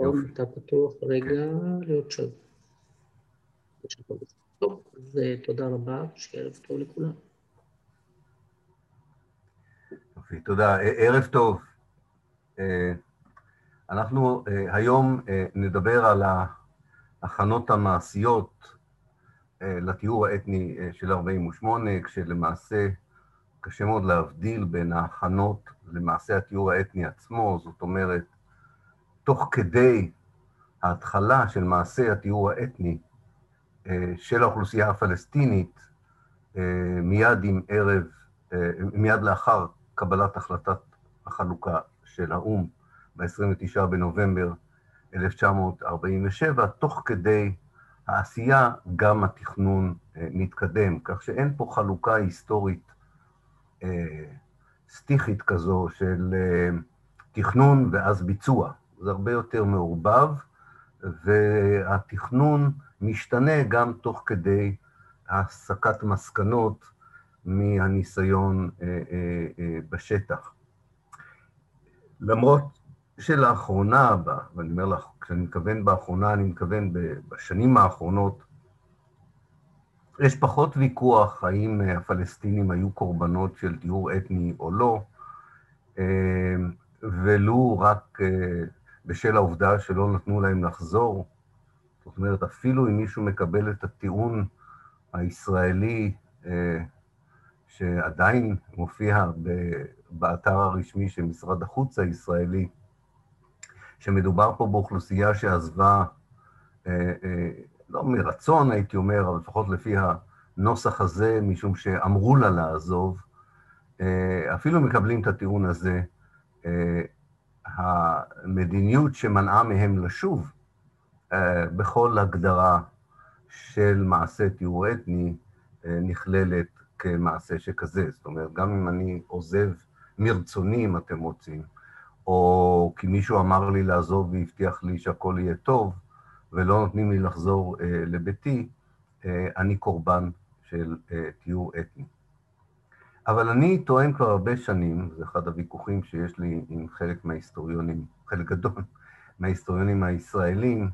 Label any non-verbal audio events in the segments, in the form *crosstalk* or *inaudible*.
נכון, אתה פתוח רגע להיות שם. טוב, אז תודה רבה, שיהיה ערב טוב לכולם. יופי, תודה. ערב טוב. אנחנו היום נדבר על ההכנות המעשיות לטיהור האתני של 48', כשלמעשה קשה מאוד להבדיל בין ההכנות למעשה הטיהור האתני עצמו, זאת אומרת, תוך כדי ההתחלה של מעשה הטיהור האתני של האוכלוסייה הפלסטינית, מיד עם ערב, מיד לאחר קבלת החלטת החלוקה של האו"ם ב-29 בנובמבר 1947, תוך כדי העשייה גם התכנון מתקדם, כך שאין פה חלוקה היסטורית סטיכית כזו של תכנון ואז ביצוע. זה הרבה יותר מעורבב, והתכנון משתנה גם תוך כדי הסקת מסקנות מהניסיון בשטח. למרות שלאחרונה, ואני אומר לך, כשאני מתכוון באחרונה, אני מתכוון בשנים האחרונות, יש פחות ויכוח האם הפלסטינים היו קורבנות של טיהור אתני או לא, ולו רק בשל העובדה שלא נתנו להם לחזור. זאת אומרת, אפילו אם מישהו מקבל את הטיעון הישראלי, שעדיין מופיע באתר הרשמי של משרד החוץ הישראלי, שמדובר פה באוכלוסייה שעזבה, לא מרצון הייתי אומר, אבל לפחות לפי הנוסח הזה, משום שאמרו לה לעזוב, אפילו מקבלים את הטיעון הזה, המדיניות שמנעה מהם לשוב בכל הגדרה של מעשה טיהור אתני נכללת כמעשה שכזה. זאת אומרת, גם אם אני עוזב מרצוני, אם אתם רוצים, או כי מישהו אמר לי לעזוב והבטיח לי שהכל יהיה טוב, ולא נותנים לי לחזור לביתי, אני קורבן של טיהור אתני. אבל אני טוען כבר הרבה שנים, זה אחד הוויכוחים שיש לי עם חלק מההיסטוריונים, חלק גדול מההיסטוריונים הישראלים,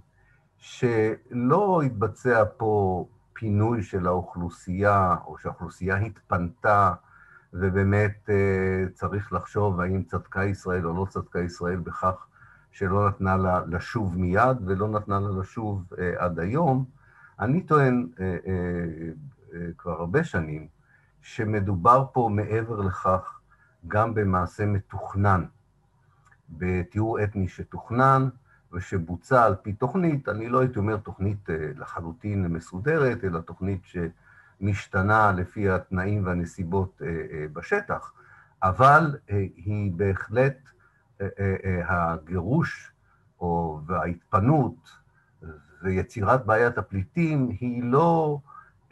שלא התבצע פה פינוי של האוכלוסייה, או שהאוכלוסייה התפנתה, ובאמת צריך לחשוב האם צדקה ישראל או לא צדקה ישראל בכך שלא נתנה לה לשוב מיד ולא נתנה לה לשוב עד היום. אני טוען כבר הרבה שנים, שמדובר פה מעבר לכך גם במעשה מתוכנן, בטיהור אתני שתוכנן ושבוצע על פי תוכנית, אני לא הייתי אומר תוכנית לחלוטין מסודרת, אלא תוכנית שמשתנה לפי התנאים והנסיבות בשטח, אבל היא בהחלט, הגירוש וההתפנות ויצירת בעיית הפליטים היא לא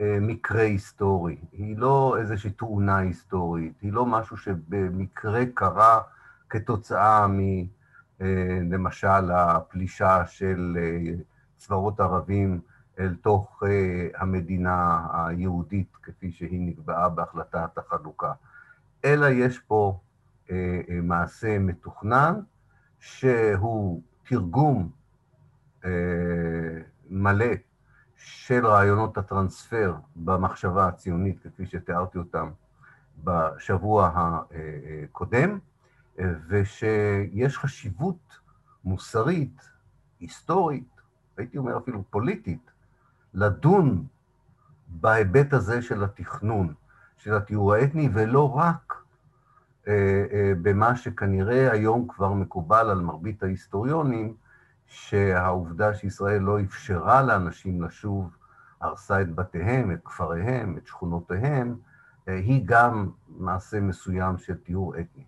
מקרה היסטורי, היא לא איזושהי תאונה היסטורית, היא לא משהו שבמקרה קרה כתוצאה מ... למשל, הפלישה של צבאות ערבים אל תוך המדינה היהודית, כפי שהיא נקבעה בהחלטת החלוקה, אלא יש פה מעשה מתוכנן, שהוא תרגום מלא של רעיונות הטרנספר במחשבה הציונית, כפי שתיארתי אותם בשבוע הקודם, ושיש חשיבות מוסרית, היסטורית, הייתי אומר אפילו פוליטית, לדון בהיבט הזה של התכנון, של הטיהור האתני, ולא רק במה שכנראה היום כבר מקובל על מרבית ההיסטוריונים, שהעובדה שישראל לא אפשרה לאנשים לשוב, הרסה את בתיהם, את כפריהם, את שכונותיהם, היא גם מעשה מסוים של טיהור אתני.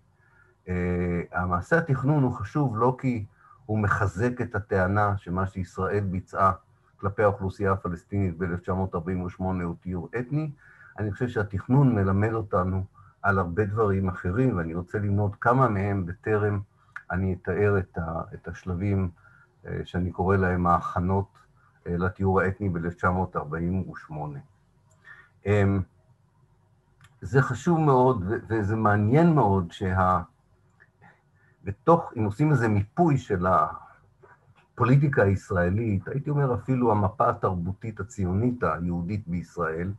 המעשה התכנון הוא חשוב לא כי הוא מחזק את הטענה שמה שישראל ביצעה כלפי האוכלוסייה הפלסטינית ב-1948 הוא טיהור אתני, אני חושב שהתכנון מלמד אותנו על הרבה דברים אחרים, ואני רוצה ללמוד כמה מהם בטרם אני אתאר את השלבים שאני קורא להם ההכנות לטיהור האתני ב-1948. זה חשוב מאוד וזה מעניין מאוד שה... בתוך, אם עושים איזה מיפוי של הפוליטיקה הישראלית, הייתי אומר אפילו המפה התרבותית הציונית היהודית בישראל,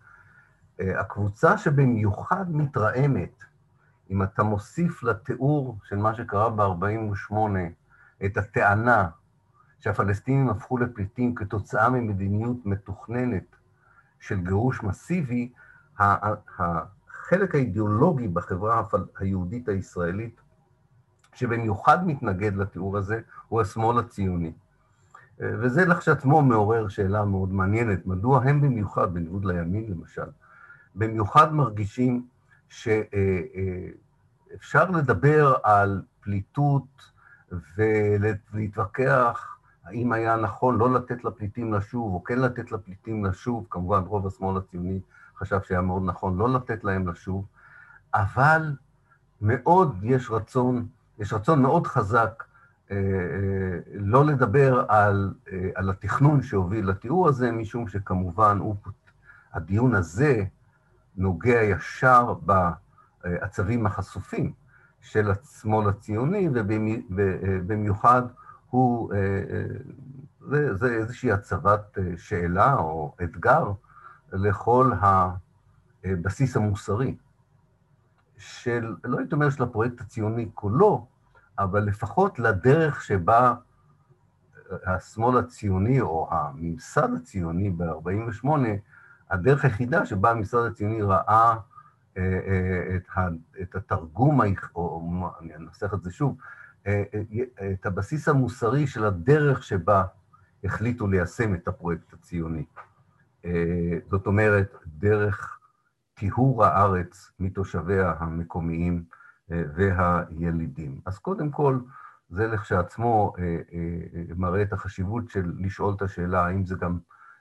הקבוצה שבמיוחד מתרעמת, אם אתה מוסיף לתיאור של מה שקרה ב-48' את הטענה שהפלסטינים הפכו לפליטים כתוצאה ממדיניות מתוכננת של גירוש מסיבי, החלק האידיאולוגי בחברה היהודית הישראלית, שבמיוחד מתנגד לתיאור הזה, הוא השמאל הציוני. וזה לכשעצמו מעורר שאלה מאוד מעניינת, מדוע הם במיוחד, בניגוד לימין למשל, במיוחד מרגישים שאפשר לדבר על פליטות ולהתווכח האם היה נכון לא לתת לפליטים לשוב או כן לתת לפליטים לשוב, כמובן רוב השמאל הציוני חשב שהיה מאוד נכון לא לתת להם לשוב, אבל מאוד יש רצון, יש רצון מאוד חזק לא לדבר על, על התכנון שהוביל לתיאור הזה, משום שכמובן הוא, הדיון הזה נוגע ישר בעצבים החשופים של השמאל הציוני, ובמיוחד הוא, זה, זה איזושהי הצבת שאלה או אתגר לכל הבסיס המוסרי של, לא הייתי אומר של הפרויקט הציוני כולו, אבל לפחות לדרך שבה השמאל הציוני או הממסד הציוני ב-48' הדרך היחידה שבה המשרד הציוני ראה את התרגום, או אני אנסח את זה שוב, את הבסיס המוסרי של הדרך שבה החליטו ליישם את הפרויקט הציוני. זאת אומרת, דרך טיהור הארץ מתושביה המקומיים והילידים. אז קודם כל, זה לכשעצמו מראה את החשיבות של לשאול את השאלה האם זה גם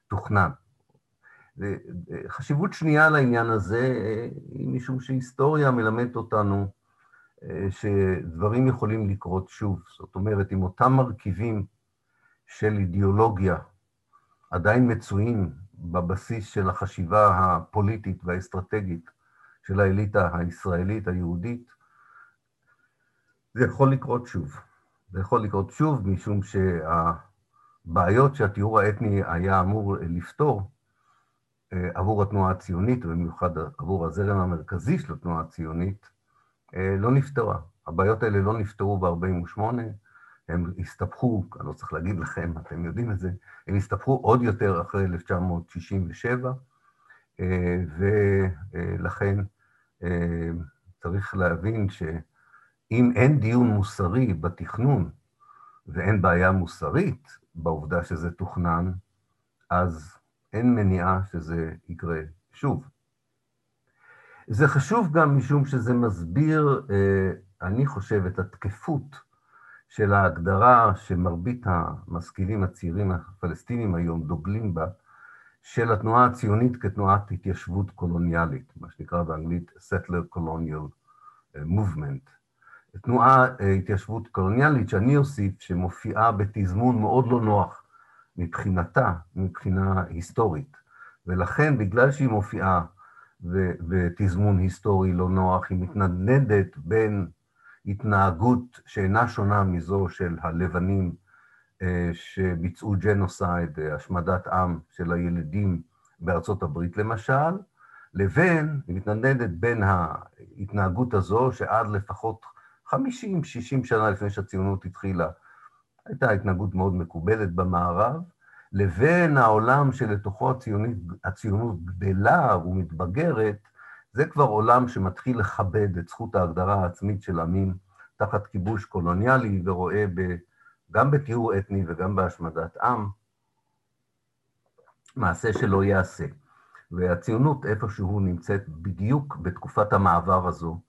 תוכנן. חשיבות שנייה לעניין הזה היא משום שהיסטוריה מלמדת אותנו שדברים יכולים לקרות שוב. זאת אומרת, אם אותם מרכיבים של אידיאולוגיה עדיין מצויים בבסיס של החשיבה הפוליטית והאסטרטגית של האליטה הישראלית, היהודית, זה יכול לקרות שוב. זה יכול לקרות שוב משום שהבעיות שהתיאור האתני היה אמור לפתור, עבור התנועה הציונית, ובמיוחד עבור הזרם המרכזי של התנועה הציונית, לא נפתרה. הבעיות האלה לא נפתרו ב-48', הם הסתבכו, אני לא צריך להגיד לכם, אתם יודעים את זה, הם הסתבכו עוד יותר אחרי 1967, ולכן צריך להבין שאם אין דיון מוסרי בתכנון ואין בעיה מוסרית בעובדה שזה תוכנן, אז אין מניעה שזה יקרה שוב. זה חשוב גם משום שזה מסביר, אני חושב, את התקפות של ההגדרה שמרבית המשכילים הצעירים הפלסטינים היום דוגלים בה, של התנועה הציונית כתנועת התיישבות קולוניאלית, מה שנקרא באנגלית Settler Colonial Movement. תנועה התיישבות קולוניאלית שאני אוסיף, שמופיעה בתזמון מאוד לא נוח מבחינתה, מבחינה היסטורית. ולכן, בגלל שהיא מופיעה בתזמון היסטורי לא נוח, היא מתנדנדת בין התנהגות שאינה שונה מזו של הלבנים שביצעו ג'נוסייד, השמדת עם של הילידים בארצות הברית למשל, לבין, היא מתנדנדת בין ההתנהגות הזו, שעד לפחות 50-60 שנה לפני שהציונות התחילה, הייתה התנהגות מאוד מקובלת במערב, לבין העולם שלתוכו הציונית, הציונות גדלה ומתבגרת, זה כבר עולם שמתחיל לכבד את זכות ההגדרה העצמית של עמים תחת כיבוש קולוניאלי, ורואה ב, גם בטיהור אתני וגם בהשמדת עם, מעשה שלא ייעשה. והציונות איפשהו נמצאת בדיוק בתקופת המעבר הזו,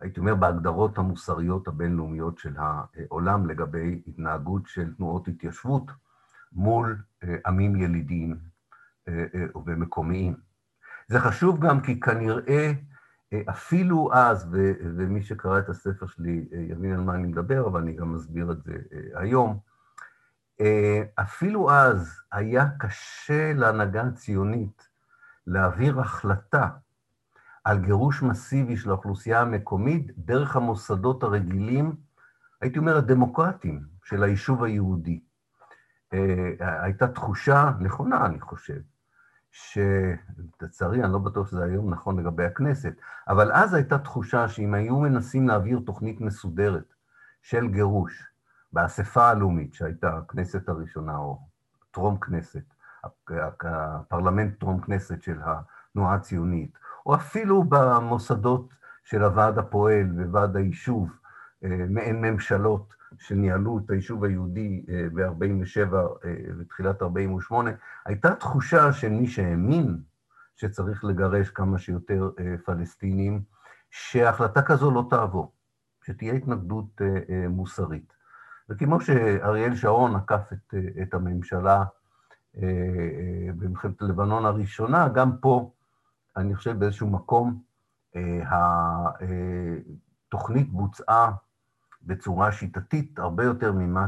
הייתי אומר בהגדרות המוסריות הבינלאומיות של העולם לגבי התנהגות של תנועות התיישבות מול עמים ילידיים ומקומיים. זה חשוב גם כי כנראה אפילו אז, ומי שקרא את הספר שלי יבין על מה אני מדבר, אבל אני גם מסביר את זה היום, אפילו אז היה קשה להנהגה הציונית להעביר החלטה על גירוש מסיבי של האוכלוסייה המקומית דרך המוסדות הרגילים, הייתי אומר הדמוקרטיים, של היישוב היהודי. הייתה תחושה נכונה, אני חושב, שלצערי, אני לא בטוח שזה היום נכון לגבי הכנסת, אבל אז הייתה תחושה שאם היו מנסים להעביר תוכנית מסודרת של גירוש באספה הלאומית, שהייתה הכנסת הראשונה, או טרום כנסת, הפרלמנט טרום כנסת של התנועה הציונית, או אפילו במוסדות של הוועד הפועל וועד היישוב, אה, מעין ממשלות שניהלו את היישוב היהודי אה, ב-47' אה, ותחילת 48', הייתה תחושה של מי שהאמין שצריך לגרש כמה שיותר פלסטינים, שהחלטה כזו לא תעבור, שתהיה התנגדות מוסרית. וכמו שאריאל שרון עקף את, את הממשלה במלחמת לבנון הראשונה, גם פה, אני חושב באיזשהו מקום, התוכנית בוצעה בצורה שיטתית הרבה יותר ממה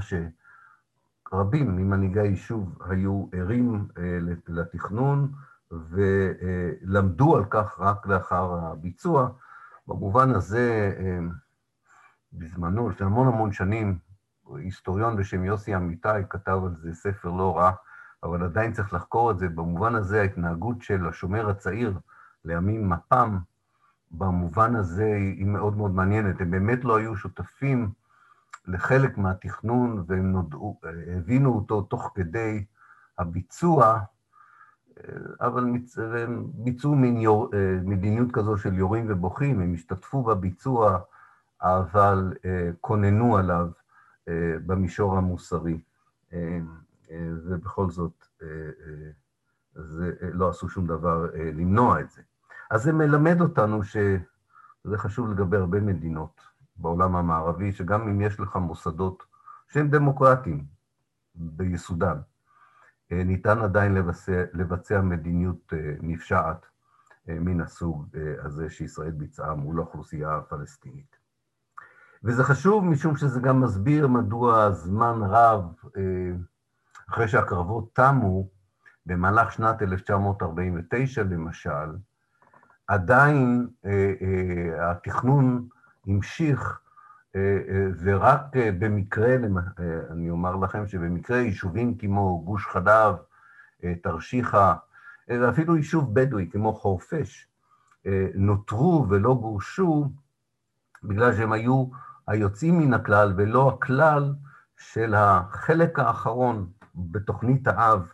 שרבים ממנהיגי היישוב היו ערים אה, לתכנון ולמדו על כך רק לאחר הביצוע. במובן הזה, אה, בזמנו, לפני המון המון שנים, היסטוריון בשם יוסי אמיתי כתב על זה ספר לא רע, אבל עדיין צריך לחקור את זה. במובן הזה, ההתנהגות של השומר הצעיר, לימים מפ"ם, במובן הזה היא מאוד מאוד מעניינת. הם באמת לא היו שותפים לחלק מהתכנון והם נודעו, הבינו אותו תוך כדי הביצוע, אבל הם ביצעו מין יור, מדיניות כזו של יורים ובוכים, הם השתתפו בביצוע, אבל כוננו עליו במישור המוסרי, ובכל זאת זה, לא עשו שום דבר למנוע את זה. אז זה מלמד אותנו שזה חשוב לגבי הרבה מדינות בעולם המערבי, שגם אם יש לך מוסדות שהם דמוקרטיים ביסודם, אה, ניתן עדיין לבצע, לבצע מדיניות אה, נפשעת אה, מן הסוג הזה שישראל ביצעה מול האוכלוסייה הפלסטינית. וזה חשוב משום שזה גם מסביר מדוע זמן רב אחרי שהקרבות תמו, במהלך שנת 1949 למשל, עדיין אה, אה, התכנון המשיך, אה, ורק במקרה, אני אומר לכם שבמקרה יישובים כמו גוש חלב, תרשיחא, ואפילו יישוב בדואי כמו חורפיש, נותרו ולא גורשו בגלל שהם היו היוצאים מן הכלל ולא הכלל של החלק האחרון בתוכנית האב,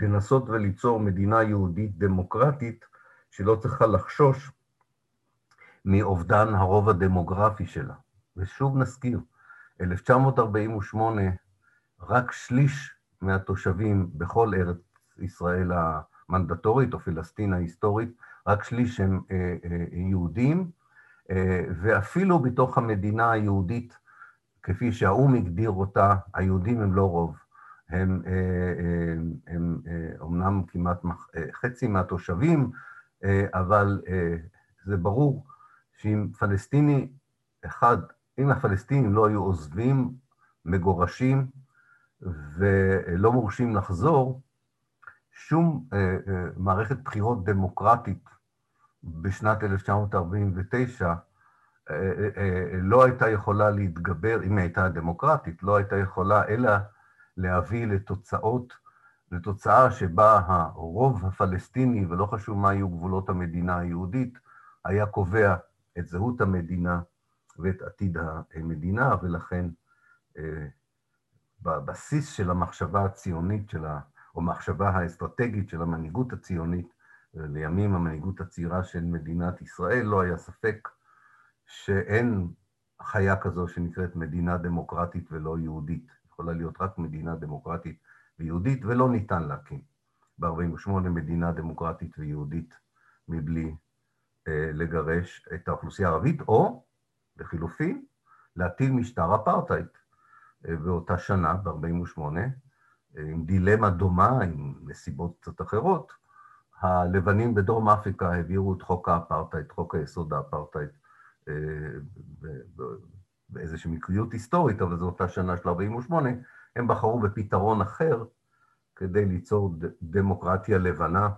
לנסות וליצור מדינה יהודית דמוקרטית, שלא צריכה לחשוש מאובדן הרוב הדמוגרפי שלה. ושוב נזכיר, 1948, רק שליש מהתושבים בכל ארץ ישראל המנדטורית או פלסטין ההיסטורית, רק שליש הם אה, אה, יהודים, אה, ואפילו בתוך המדינה היהודית, כפי שהאו"ם הגדיר אותה, היהודים הם לא רוב. הם, הם, הם, הם אומנם כמעט חצי מהתושבים, אה, אבל אה, זה ברור שאם פלסטיני אחד, אם הפלסטינים לא היו עוזבים, מגורשים ולא מורשים לחזור, שום אה, מערכת בחירות דמוקרטית בשנת 1949 לא הייתה יכולה להתגבר, אם היא הייתה דמוקרטית, לא הייתה יכולה אלא להביא לתוצאות לתוצאה שבה הרוב הפלסטיני, ולא חשוב מה היו גבולות המדינה היהודית, היה קובע את זהות המדינה ואת עתיד המדינה, ולכן אה, בבסיס של המחשבה הציונית שלה, או מחשבה האסטרטגית של המנהיגות הציונית, לימים המנהיגות הצעירה של מדינת ישראל, לא היה ספק שאין חיה כזו שנקראת מדינה דמוקרטית ולא יהודית. יכולה להיות רק מדינה דמוקרטית ויהודית, ולא ניתן להקים. ב-48' מדינה דמוקרטית ויהודית מבלי אה, לגרש את האוכלוסייה הערבית, או לחילופין, להטיל משטר אפרטהייד. אה, באותה שנה, ב-48', אה, עם דילמה דומה, עם נסיבות קצת אחרות, הלבנים בדרום אפריקה העבירו את חוק האפרטהייד, חוק היסוד האפרטהייד, אה, באיזושהי מקריות היסטורית, אבל זו אותה שנה של 48', הם בחרו בפתרון אחר כדי ליצור דמוקרטיה לבנה,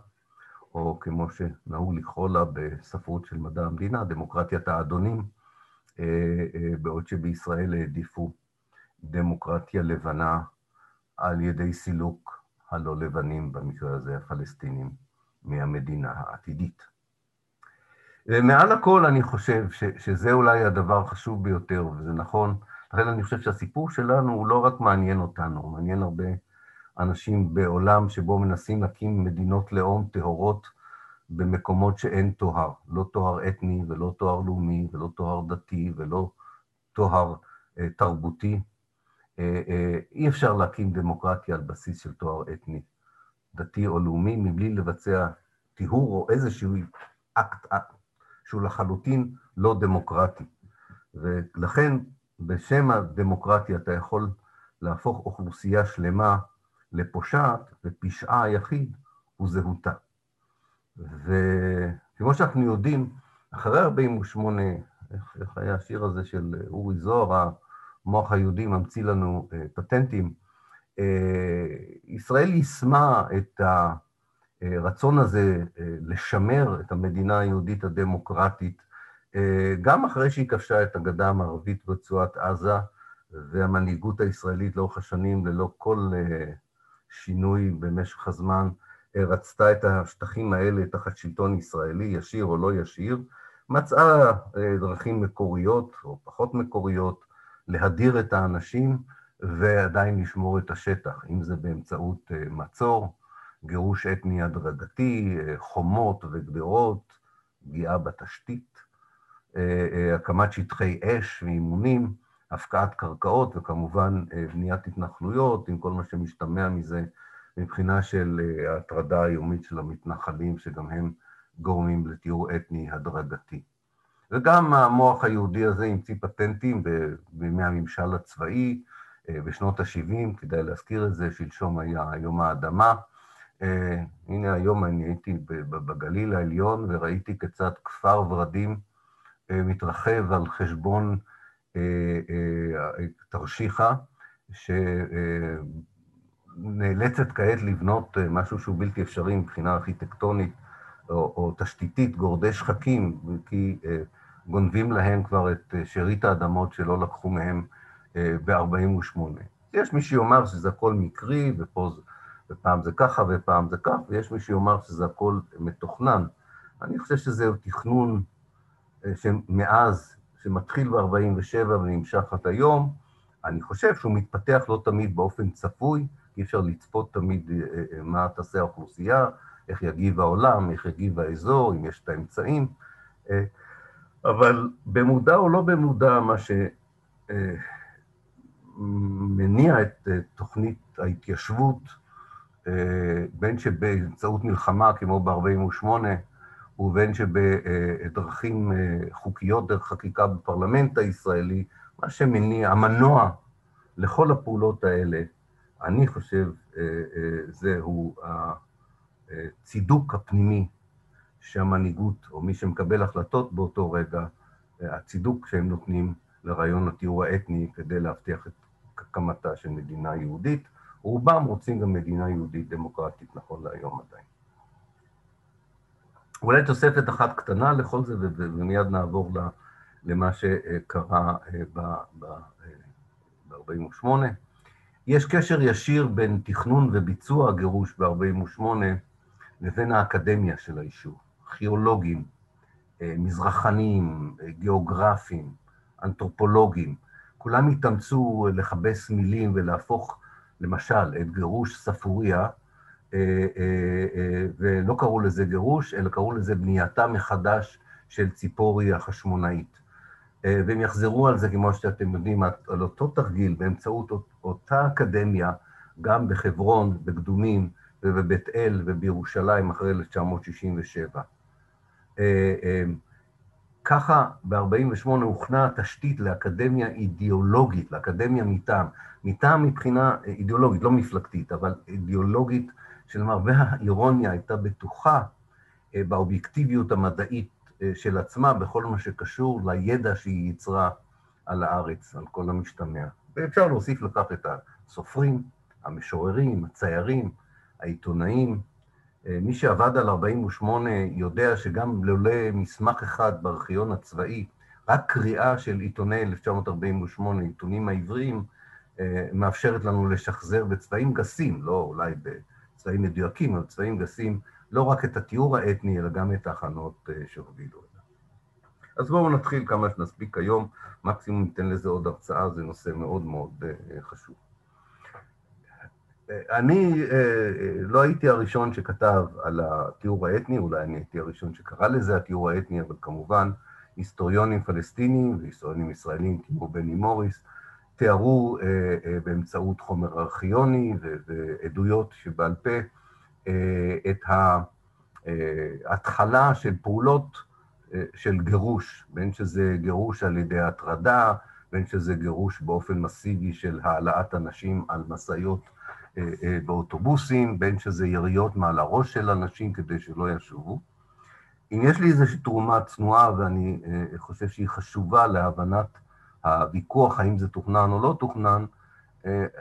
או כמו שנהוג לקרוא לה בספרות של מדע המדינה, דמוקרטיית האדונים, אה, אה, בעוד שבישראל העדיפו דמוקרטיה לבנה על ידי סילוק הלא לבנים, במקרה הזה הפלסטינים, מהמדינה העתידית. ומעל הכל אני חושב ש, שזה אולי הדבר החשוב ביותר, וזה נכון, לכן אני חושב שהסיפור שלנו הוא לא רק מעניין אותנו, הוא מעניין הרבה אנשים בעולם שבו מנסים להקים מדינות לאום טהורות במקומות שאין טוהר, לא טוהר אתני ולא טוהר לאומי ולא טוהר דתי ולא טוהר אה, תרבותי. אה, אה, אי אפשר להקים דמוקרטיה על בסיס של טוהר אתני, דתי או לאומי, מבלי לבצע טיהור או איזשהו אקט, אקט שהוא לחלוטין לא דמוקרטי. ולכן בשם הדמוקרטיה אתה יכול להפוך אוכלוסייה שלמה לפושעת, ופשעה היחיד הוא זהותה. וכמו שאנחנו יודעים, אחרי 48, איך, איך היה השיר הזה של אורי זוהר, המוח היהודי ממציא לנו אה, פטנטים, אה, ישראל יישמה את הרצון הזה אה, לשמר את המדינה היהודית הדמוקרטית, אה, גם אחרי שהיא כבשה את הגדה המערבית ברצועת עזה, והמנהיגות הישראלית לאורך השנים, ללא כל אה, שינוי במשך הזמן, אה, רצתה את השטחים האלה תחת שלטון ישראלי, ישיר או לא ישיר, מצאה אה, דרכים מקוריות או פחות מקוריות להדיר את האנשים ועדיין לשמור את השטח, אם זה באמצעות אה, מצור, גירוש אתני הדרגתי, חומות וגדרות, פגיעה בתשתית, הקמת שטחי אש ואימונים, הפקעת קרקעות וכמובן בניית התנחלויות עם כל מה שמשתמע מזה מבחינה של אה, ההטרדה היומית של המתנחלים, שגם הם גורמים לטיהור אתני הדרגתי. וגם המוח היהודי הזה המציא פטנטים בימי הממשל הצבאי, אה, בשנות ה-70, כדאי להזכיר את זה, שלשום היה יום האדמה. אה, הנה היום אני הייתי בגליל העליון וראיתי כיצד כפר ורדים מתרחב על חשבון תרשיחא, נאלצת כעת לבנות אה, משהו שהוא בלתי אפשרי מבחינה ארכיטקטונית או, או תשתיתית, גורדי שחקים, כי אה, גונבים להם כבר את אה, שארית האדמות שלא לקחו מהם ב-48. יש מי שיאמר שזה הכל מקרי, ופה, ופעם זה ככה ופעם זה כך, ויש מי שיאמר שזה הכל מתוכנן. אני חושב שזהו תכנון שמאז, שמתחיל ב-47 ונמשך עד היום, אני חושב שהוא מתפתח לא תמיד באופן צפוי, אי אפשר לצפות תמיד אה, אה, מה תעשה האוכלוסייה, איך יגיב העולם, איך יגיב האזור, אם יש את האמצעים, אה, אבל במודע או לא במודע, מה שמניע את תוכנית ההתיישבות, בין שבאמצעות מלחמה כמו ב-48' ובין שבדרכים חוקיות, דרך חקיקה בפרלמנט הישראלי, מה שמניע, המנוע לכל הפעולות האלה, אני חושב, אה, אה, זהו הצידוק הפנימי שהמנהיגות, או מי שמקבל החלטות באותו רגע, אה, הצידוק שהם נותנים לרעיון הטיהור האתני כדי להבטיח את הקמתה של מדינה יהודית. רובם רוצים גם מדינה יהודית דמוקרטית, נכון להיום עדיין. אולי תוספת אחת קטנה לכל זה, ומיד נעבור למה שקרה ב-48'. יש קשר ישיר בין תכנון וביצוע הגירוש ב-48' לבין האקדמיה של היישוב, ארכיאולוגים, אה, מזרחנים, אה, גיאוגרפים, אנתרופולוגים, כולם התאמצו לכבס מילים ולהפוך, למשל, את גירוש ספוריה, אה, ולא קראו לזה גירוש, אלא קראו לזה בנייתה מחדש של ציפורי החשמונאית. אה, והם יחזרו על זה, כמו שאתם יודעים, על אותו תרגיל באמצעות אותה אקדמיה, גם בחברון, בקדומים ובבית אל ובירושלים אחרי 1967. אה, אה, ככה ב-48' הוכנה התשתית לאקדמיה אידיאולוגית, לאקדמיה מטעם. מטעם מבחינה אידיאולוגית, לא מפלגתית, אבל אידיאולוגית, שלמרבה האירוניה הייתה בטוחה באובייקטיביות המדעית של עצמה בכל מה שקשור לידע שהיא ייצרה על הארץ, על כל המשתמע. ואפשר להוסיף לכך את הסופרים, המשוררים, הציירים, העיתונאים. אה, מי שעבד על 48' יודע שגם לולא מסמך אחד בארכיון הצבאי, רק קריאה של עיתוני 1948, עיתונים העבריים, מאפשרת לנו לשחזר בצבעים גסים, לא אולי בצבעים מדויקים, אבל בצבעים גסים, לא רק את התיאור האתני, אלא גם את ההכנות שהובילו אליו. אז בואו נתחיל כמה שנספיק היום, מקסימום ניתן לזה עוד הרצאה, זה נושא מאוד מאוד חשוב. אני לא הייתי הראשון שכתב על התיאור האתני, אולי אני הייתי הראשון שקרא לזה התיאור האתני, אבל כמובן היסטוריונים פלסטינים והיסטוריונים ישראלים כמו בני מוריס, תיארו באמצעות חומר ארכיוני ועדויות שבעל פה את ההתחלה של פעולות של גירוש, בין שזה גירוש על ידי הטרדה, בין שזה גירוש באופן מסיבי של העלאת אנשים על משאיות באוטובוסים, בין שזה יריות מעל הראש של אנשים כדי שלא ישובו. אם יש לי איזושהי תרומה צנועה, ואני חושב שהיא חשובה להבנת הוויכוח, האם זה תוכנן או לא תוכנן,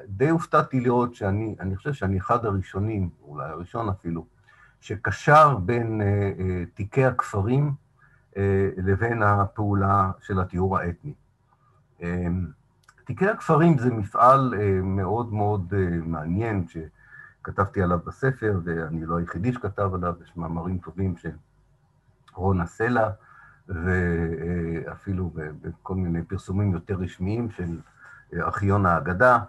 די הופתעתי לראות שאני, אני חושב שאני אחד הראשונים, אולי הראשון אפילו, שקשר בין תיקי הכפרים לבין הפעולה של התיאור האתני. תיקי הכפרים זה מפעל מאוד מאוד מעניין, שכתבתי עליו בספר, ואני לא היחידי שכתב עליו, יש מאמרים טובים של רונה סלע, ואפילו בכל מיני פרסומים יותר רשמיים של ארכיון האגדה,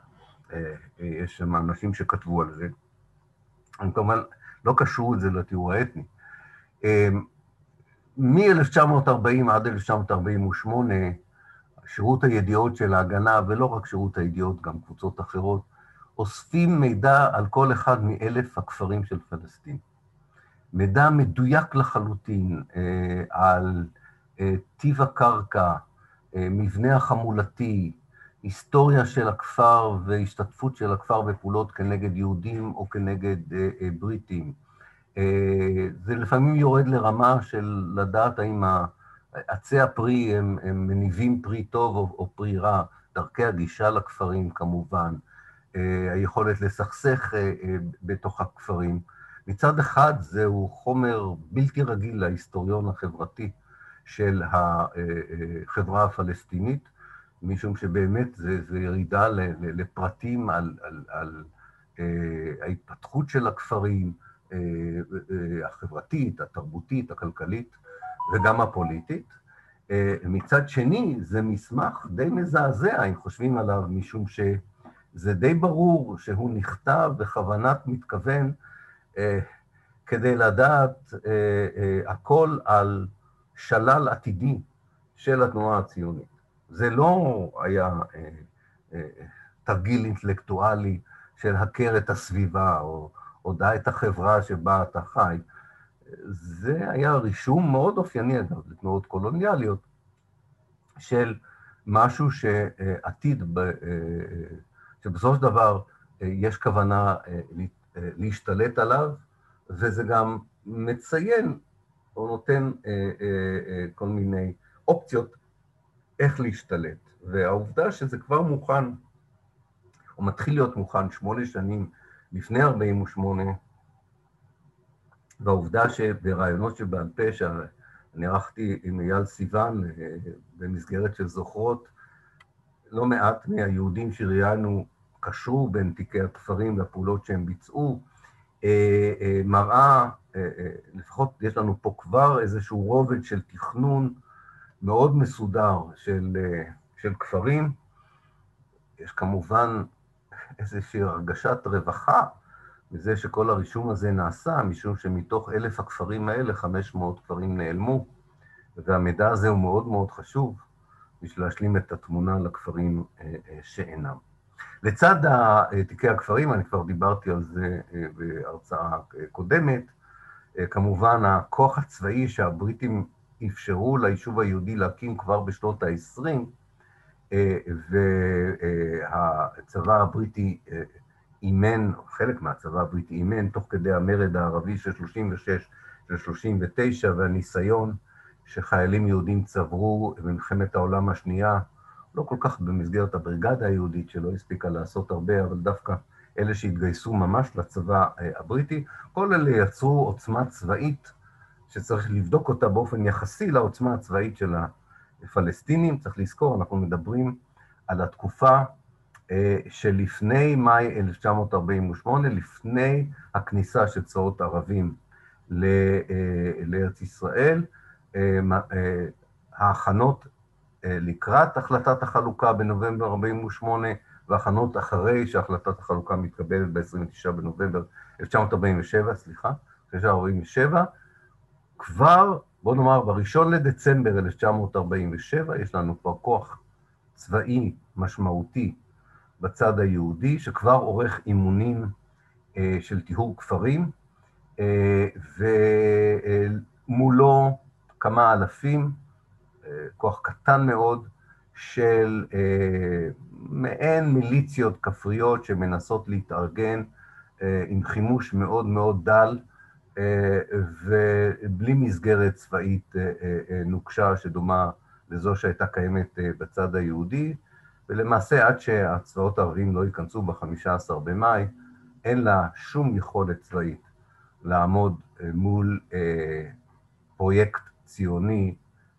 יש שם אנשים שכתבו על זה. הם כמובן לא קשרו את זה לתיאור האתני. מ-1940 עד 1948, שירות הידיעות של ההגנה, ולא רק שירות הידיעות, גם קבוצות אחרות, אוספים מידע על כל אחד מאלף הכפרים של פלסטין. מידע מדויק לחלוטין על טיב הקרקע, מבנה החמולתי, היסטוריה של הכפר והשתתפות של הכפר בפעולות כנגד יהודים או כנגד בריטים. זה לפעמים יורד לרמה של לדעת האם עצי הפרי הם, הם מניבים פרי טוב או, או פרי רע, דרכי הגישה לכפרים כמובן, היכולת לסכסך בתוך הכפרים. מצד אחד זהו חומר בלתי רגיל להיסטוריון החברתי של החברה הפלסטינית, משום שבאמת זה, זה ירידה לפרטים על, על, על ההתפתחות של הכפרים, החברתית, התרבותית, הכלכלית וגם הפוליטית. מצד שני, זה מסמך די מזעזע, אם חושבים עליו, משום שזה די ברור שהוא נכתב בכוונת מתכוון כדי לדעת הכל על שלל עתידי של התנועה הציונית. זה לא היה תרגיל אינטלקטואלי של הכר את הסביבה, או הודע את החברה שבה אתה חי. זה היה רישום מאוד אופייני, אגב, לתנועות קולוניאליות, של משהו שעתיד, שבסופו של דבר יש כוונה להשתלט עליו, וזה גם מציין או נותן כל מיני אופציות איך להשתלט. והעובדה שזה כבר מוכן, או מתחיל להיות מוכן שמונה שנים לפני 48', והעובדה שברעיונות שבעל פה, שאני ערכתי עם אייל סיוון במסגרת של זוכרות, לא מעט מהיהודים שראיינו קשרו בין תיקי הכפרים לפעולות שהם ביצעו, מראה, לפחות יש לנו פה כבר איזשהו רובד של תכנון מאוד מסודר של, של כפרים. יש כמובן איזושהי הרגשת רווחה מזה שכל הרישום הזה נעשה, משום שמתוך אלף הכפרים האלה, 500 כפרים נעלמו, והמידע הזה הוא מאוד מאוד חשוב בשביל להשלים את התמונה לכפרים שאינם. לצד תיקי הכפרים, אני כבר דיברתי על זה בהרצאה קודמת, כמובן הכוח הצבאי שהבריטים אפשרו ליישוב היהודי להקים כבר בשנות ה-20, והצבא הבריטי אימן, חלק מהצבא הבריטי אימן, תוך כדי המרד הערבי של 36 ל-39, והניסיון שחיילים יהודים צברו במלחמת העולם השנייה, לא כל כך במסגרת הבריגדה היהודית, שלא הספיקה לעשות הרבה, אבל דווקא אלה שהתגייסו ממש לצבא הבריטי, כל אלה יצרו עוצמה צבאית שצריך לבדוק אותה באופן יחסי לעוצמה הצבאית של הפלסטינים. צריך לזכור, אנחנו מדברים על התקופה שלפני מאי 1948, לפני הכניסה של צבאות ערבים לארץ ישראל, ההכנות לקראת החלטת החלוקה בנובמבר 48' והכנות אחרי שהחלטת החלוקה מתקבלת ב-29 בנובמבר 1947, סליחה, 1947, כבר, בוא נאמר, ב-1 לדצמבר 1947 יש לנו כבר כוח צבאי משמעותי בצד היהודי, שכבר עורך אימונים אה, של טיהור כפרים, אה, ומולו כמה אלפים, אה, כוח קטן מאוד, של אה, מעין מיליציות כפריות שמנסות להתארגן אה, עם חימוש מאוד מאוד דל אה, ובלי מסגרת צבאית נוקשה שדומה לזו שהייתה קיימת בצד היהודי, ולמעשה עד שהצבאות הערבים לא ייכנסו ב-15 במאי, אין לה שום יכולת צבאית לעמוד מול פרויקט ציוני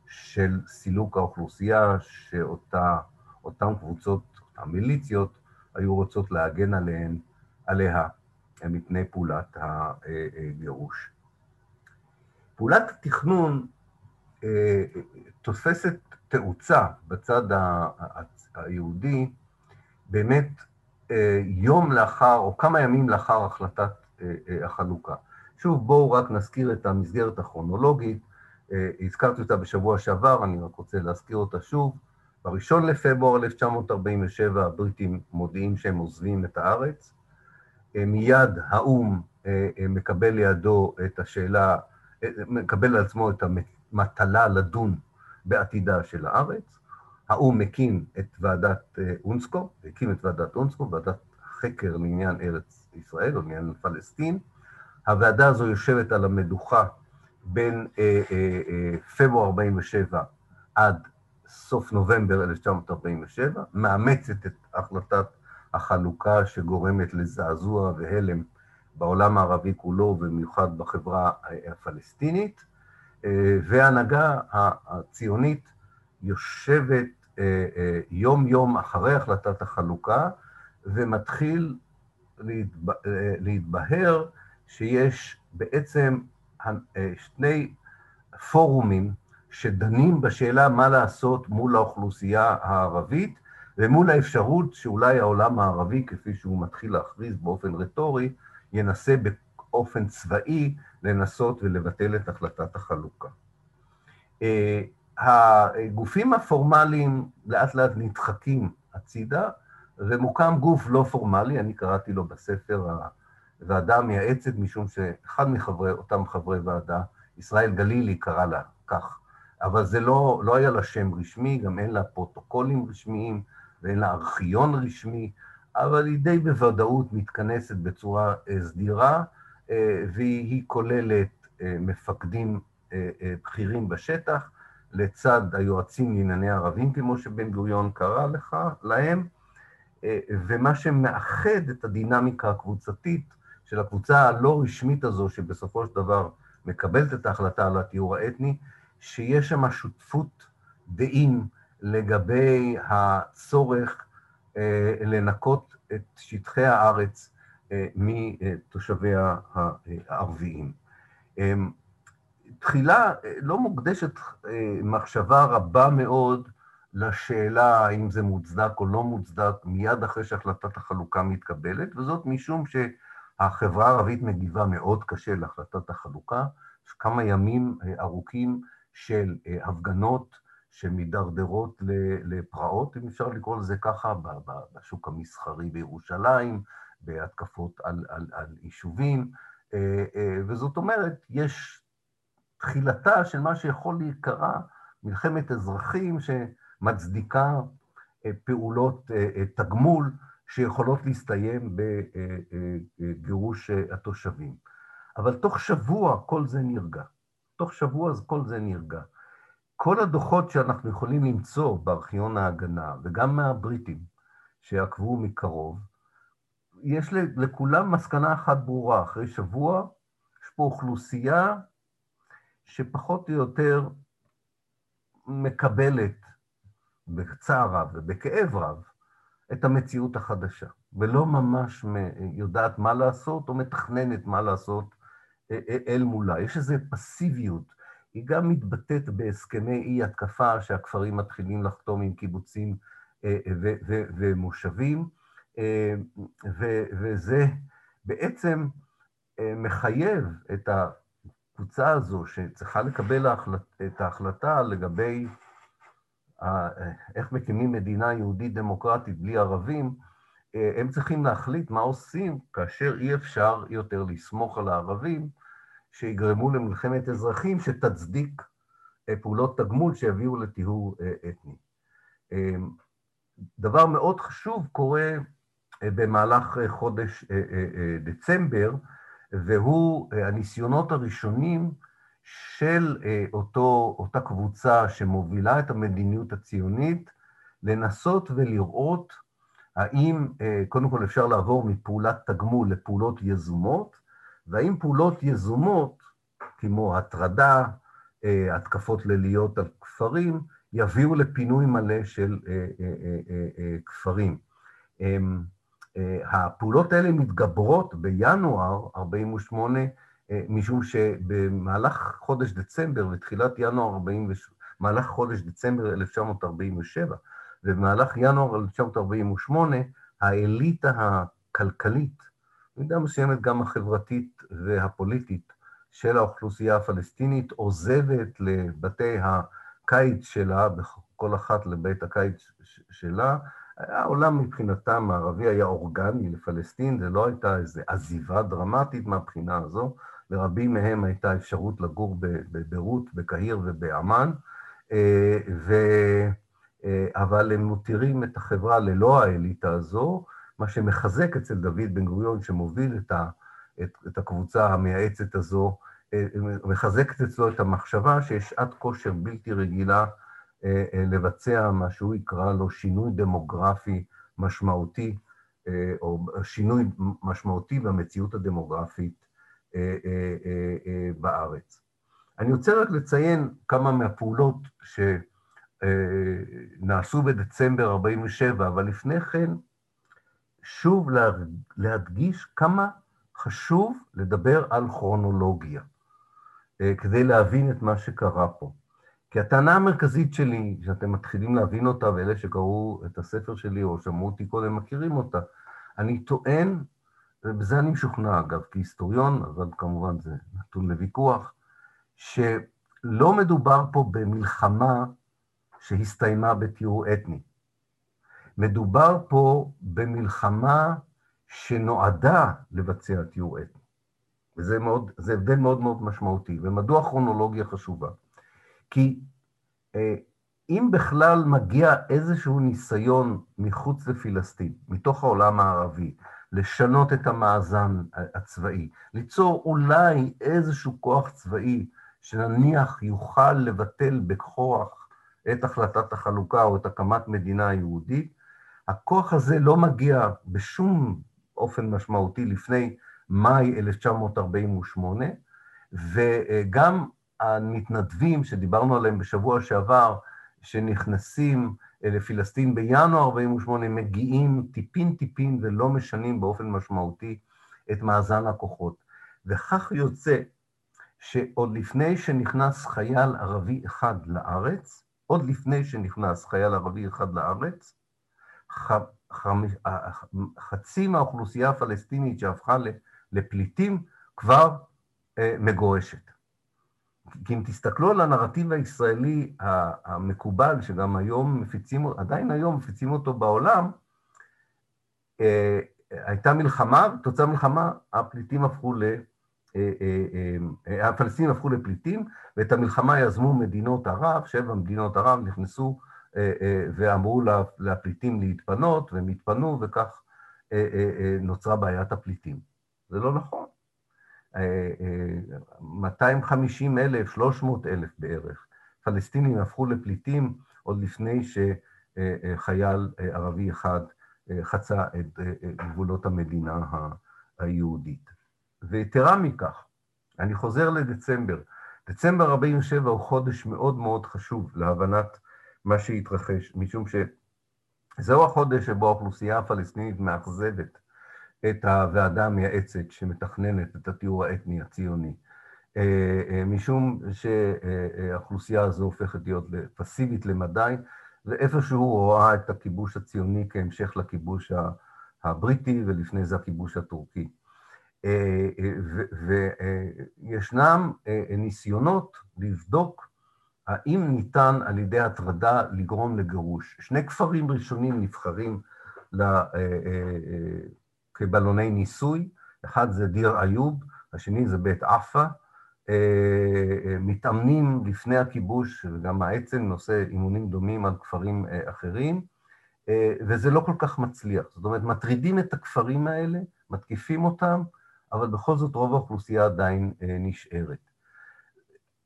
של סילוק האוכלוסייה שאותן קבוצות, אותן מיליציות, היו רוצות להגן עליהן, עליה מפני פעולת הגירוש. פעולת התכנון אה, תופסת תאוצה בצד היהודי באמת אה, יום לאחר, או כמה ימים לאחר החלטת אה, החלוקה. שוב, בואו רק נזכיר את המסגרת הכרונולוגית. אה, הזכרתי אותה בשבוע שעבר, אני רק רוצה להזכיר אותה שוב. ב-1 לפברואר 1947 הבריטים מודיעים שהם עוזבים את הארץ. אה, מיד האו"ם אה, מקבל לידו את השאלה, מקבל על עצמו את המטלה לדון בעתידה של הארץ. האו"ם מקים את ועדת אונסקו, הקים את ועדת אונסקו, ועדת חקר לעניין ארץ ישראל או לעניין פלסטין. הוועדה הזו יושבת על המדוכה בין אה, אה, אה, פברואר 47' עד סוף נובמבר 1947, מאמצת את החלטת החלוקה שגורמת לזעזוע והלם בעולם הערבי כולו, ובמיוחד בחברה הפלסטינית, וההנהגה הציונית יושבת יום-יום אחרי החלטת החלוקה, ומתחיל להתבהר שיש בעצם אה, שני פורומים שדנים בשאלה מה לעשות מול האוכלוסייה הערבית, ומול האפשרות שאולי העולם הערבי, כפי שהוא מתחיל להכריז באופן רטורי, ינסה באופן צבאי לנסות ולבטל את החלטת החלוקה. אה, הגופים הפורמליים לאט לאט נדחקים הצידה, ומוקם גוף לא פורמלי, אני קראתי לו בספר ועדה המייעצת, משום שאחד מחברי, אותם חברי ועדה, ישראל גלילי קרא לה כך, אבל זה לא, לא היה לה שם רשמי, גם אין לה פרוטוקולים רשמיים ואין לה ארכיון רשמי, אבל היא די בוודאות מתכנסת בצורה אה, סדירה, אה, והיא כוללת אה, מפקדים בכירים בשטח, לצד היועצים לענייני ערבים, כמו שבן גוריון קרא לך, להם, ומה שמאחד את הדינמיקה הקבוצתית של הקבוצה הלא רשמית הזו, שבסופו של דבר מקבלת את ההחלטה על הטיהור האתני, שיש שם שותפות דעים לגבי הצורך אה, לנקות את שטחי הארץ אה, מתושביה הערביים. אה, תחילה לא מוקדשת אה, מחשבה רבה מאוד לשאלה האם זה מוצדק או לא מוצדק מיד אחרי שהחלטת החלוקה מתקבלת, וזאת משום ש... החברה הערבית מגיבה מאוד קשה להחלטת החלוקה, יש כמה ימים אה, ארוכים של אה, הפגנות שמידרדרות לפרעות, אם אפשר לקרוא לזה ככה, בשוק המסחרי בירושלים, בהתקפות על, על, על יישובים, אה, וזאת אומרת, יש תחילתה של מה שיכול להיקרא מלחמת אזרחים שמצדיקה פעולות תגמול, שיכולות להסתיים בגירוש התושבים. אבל תוך שבוע כל זה נרגע. תוך שבוע כל זה נרגע. כל הדוחות שאנחנו יכולים למצוא בארכיון ההגנה, וגם מהבריטים שעקבו מקרוב, יש לכולם מסקנה אחת ברורה, אחרי שבוע יש פה אוכלוסייה שפחות או יותר מקבלת בצער רב ובכאב רב את המציאות החדשה, ולא ממש יודעת מה לעשות או מתכננת מה לעשות אל מולה. יש איזו פסיביות, היא גם מתבטאת בהסכמי אי התקפה שהכפרים מתחילים לחתום עם קיבוצים ומושבים, וזה בעצם מחייב את הקבוצה הזו שצריכה לקבל את ההחלטה לגבי איך מקימים מדינה יהודית דמוקרטית בלי ערבים, הם צריכים להחליט מה עושים כאשר אי אפשר יותר לסמוך על הערבים שיגרמו למלחמת אזרחים שתצדיק פעולות תגמול שיביאו לטיהור אתני. דבר מאוד חשוב קורה במהלך חודש דצמבר, והוא הניסיונות הראשונים של אותו, אותה קבוצה שמובילה את המדיניות הציונית, לנסות ולראות האם קודם כל אפשר לעבור מפעולת תגמול לפעולות יזומות, והאם פעולות יזומות, כמו הטרדה, התקפות ליליות על כפרים, יביאו לפינוי מלא של כפרים. הפעולות האלה מתגברות בינואר 48', משום שבמהלך חודש דצמבר ותחילת ינואר 48', במהלך חודש דצמבר 1947 ובמהלך ינואר 1948, האליטה הכלכלית, במידה מסוימת גם החברתית והפוליטית של האוכלוסייה הפלסטינית, עוזבת לבתי הקיץ שלה, כל אחת לבית הקיץ שלה, העולם מבחינתם הערבי היה אורגני לפלסטין, זה לא הייתה איזו עזיבה דרמטית מהבחינה הזו, לרבים מהם הייתה אפשרות לגור בביירות, בקהיר ובאמ"ן, ו... אבל הם מותירים את החברה ללא האליטה הזו, מה שמחזק אצל דוד בן גוריון, שמוביל את, ה... את, את הקבוצה המייעצת הזו, מחזקת אצלו את המחשבה שיש שעת כושר בלתי רגילה לבצע מה שהוא יקרא לו שינוי דמוגרפי משמעותי, או שינוי משמעותי במציאות הדמוגרפית בארץ. אני רוצה רק לציין כמה מהפעולות שנעשו בדצמבר 47', אבל לפני כן, שוב להדגיש כמה חשוב לדבר על כרונולוגיה, כדי להבין את מה שקרה פה. כי הטענה המרכזית שלי, שאתם מתחילים להבין אותה, ואלה שקראו את הספר שלי או שמעו אותי קודם מכירים אותה, אני טוען, ובזה אני משוכנע אגב, כהיסטוריון, אבל כמובן זה נתון לוויכוח, שלא מדובר פה במלחמה שהסתיימה בטיהור אתני. מדובר פה במלחמה שנועדה לבצע טיהור אתני. וזה מאוד, זה הבדל מאוד מאוד משמעותי. ומדוע כרונולוגיה חשובה? כי אם בכלל מגיע איזשהו ניסיון מחוץ לפלסטין, מתוך העולם הערבי, לשנות את המאזן הצבאי, ליצור אולי איזשהו כוח צבאי שנניח יוכל לבטל בכוח את החלטת החלוקה או את הקמת מדינה יהודית, הכוח הזה לא מגיע בשום אופן משמעותי לפני מאי 1948, וגם המתנדבים שדיברנו עליהם בשבוע שעבר, שנכנסים לפלסטין בינואר 48, מגיעים טיפין-טיפין ולא משנים באופן משמעותי את מאזן הכוחות. וכך יוצא שעוד לפני שנכנס חייל ערבי אחד לארץ, עוד לפני שנכנס חייל ערבי אחד לארץ, חצי מהאוכלוסייה הפלסטינית שהפכה לפליטים כבר מגורשת. כי אם תסתכלו על הנרטיב הישראלי המקובל, שגם היום מפיצים, עדיין היום מפיצים אותו בעולם, הייתה מלחמה, תוצאה מלחמה, הפליטים הפכו ל... הפלסטינים הפכו לפליטים, ואת המלחמה יזמו מדינות ערב, שבע מדינות ערב נכנסו ואמרו לפליטים להתפנות, והם התפנו, וכך נוצרה בעיית הפליטים. זה לא נכון. 250 אלף, 300 אלף בערך, פלסטינים הפכו לפליטים עוד לפני שחייל ערבי אחד חצה את גבולות המדינה היהודית. ויתרה מכך, אני חוזר לדצמבר. דצמבר 47' הוא חודש מאוד מאוד חשוב להבנת מה שהתרחש, משום זהו החודש שבו האוכלוסייה הפלסטינית מאכזבת את הוועדה המייעצת שמתכננת את הטיהור האתני הציוני, משום שהאוכלוסייה הזו הופכת להיות פסיבית למדי, ואיפשהו רואה את הכיבוש הציוני כהמשך לכיבוש הבריטי, ולפני זה הכיבוש הטורקי. וישנם ניסיונות לבדוק האם ניתן על ידי הטרדה לגרום לגירוש. שני כפרים ראשונים נבחרים כבלוני ניסוי, אחד זה דיר איוב, השני זה בית עפה, מתאמנים לפני הכיבוש, וגם האצ"ל נושא אימונים דומים על כפרים אחרים, וזה לא כל כך מצליח. זאת אומרת, מטרידים את הכפרים האלה, מתקיפים אותם, אבל בכל זאת רוב האוכלוסייה עדיין נשארת.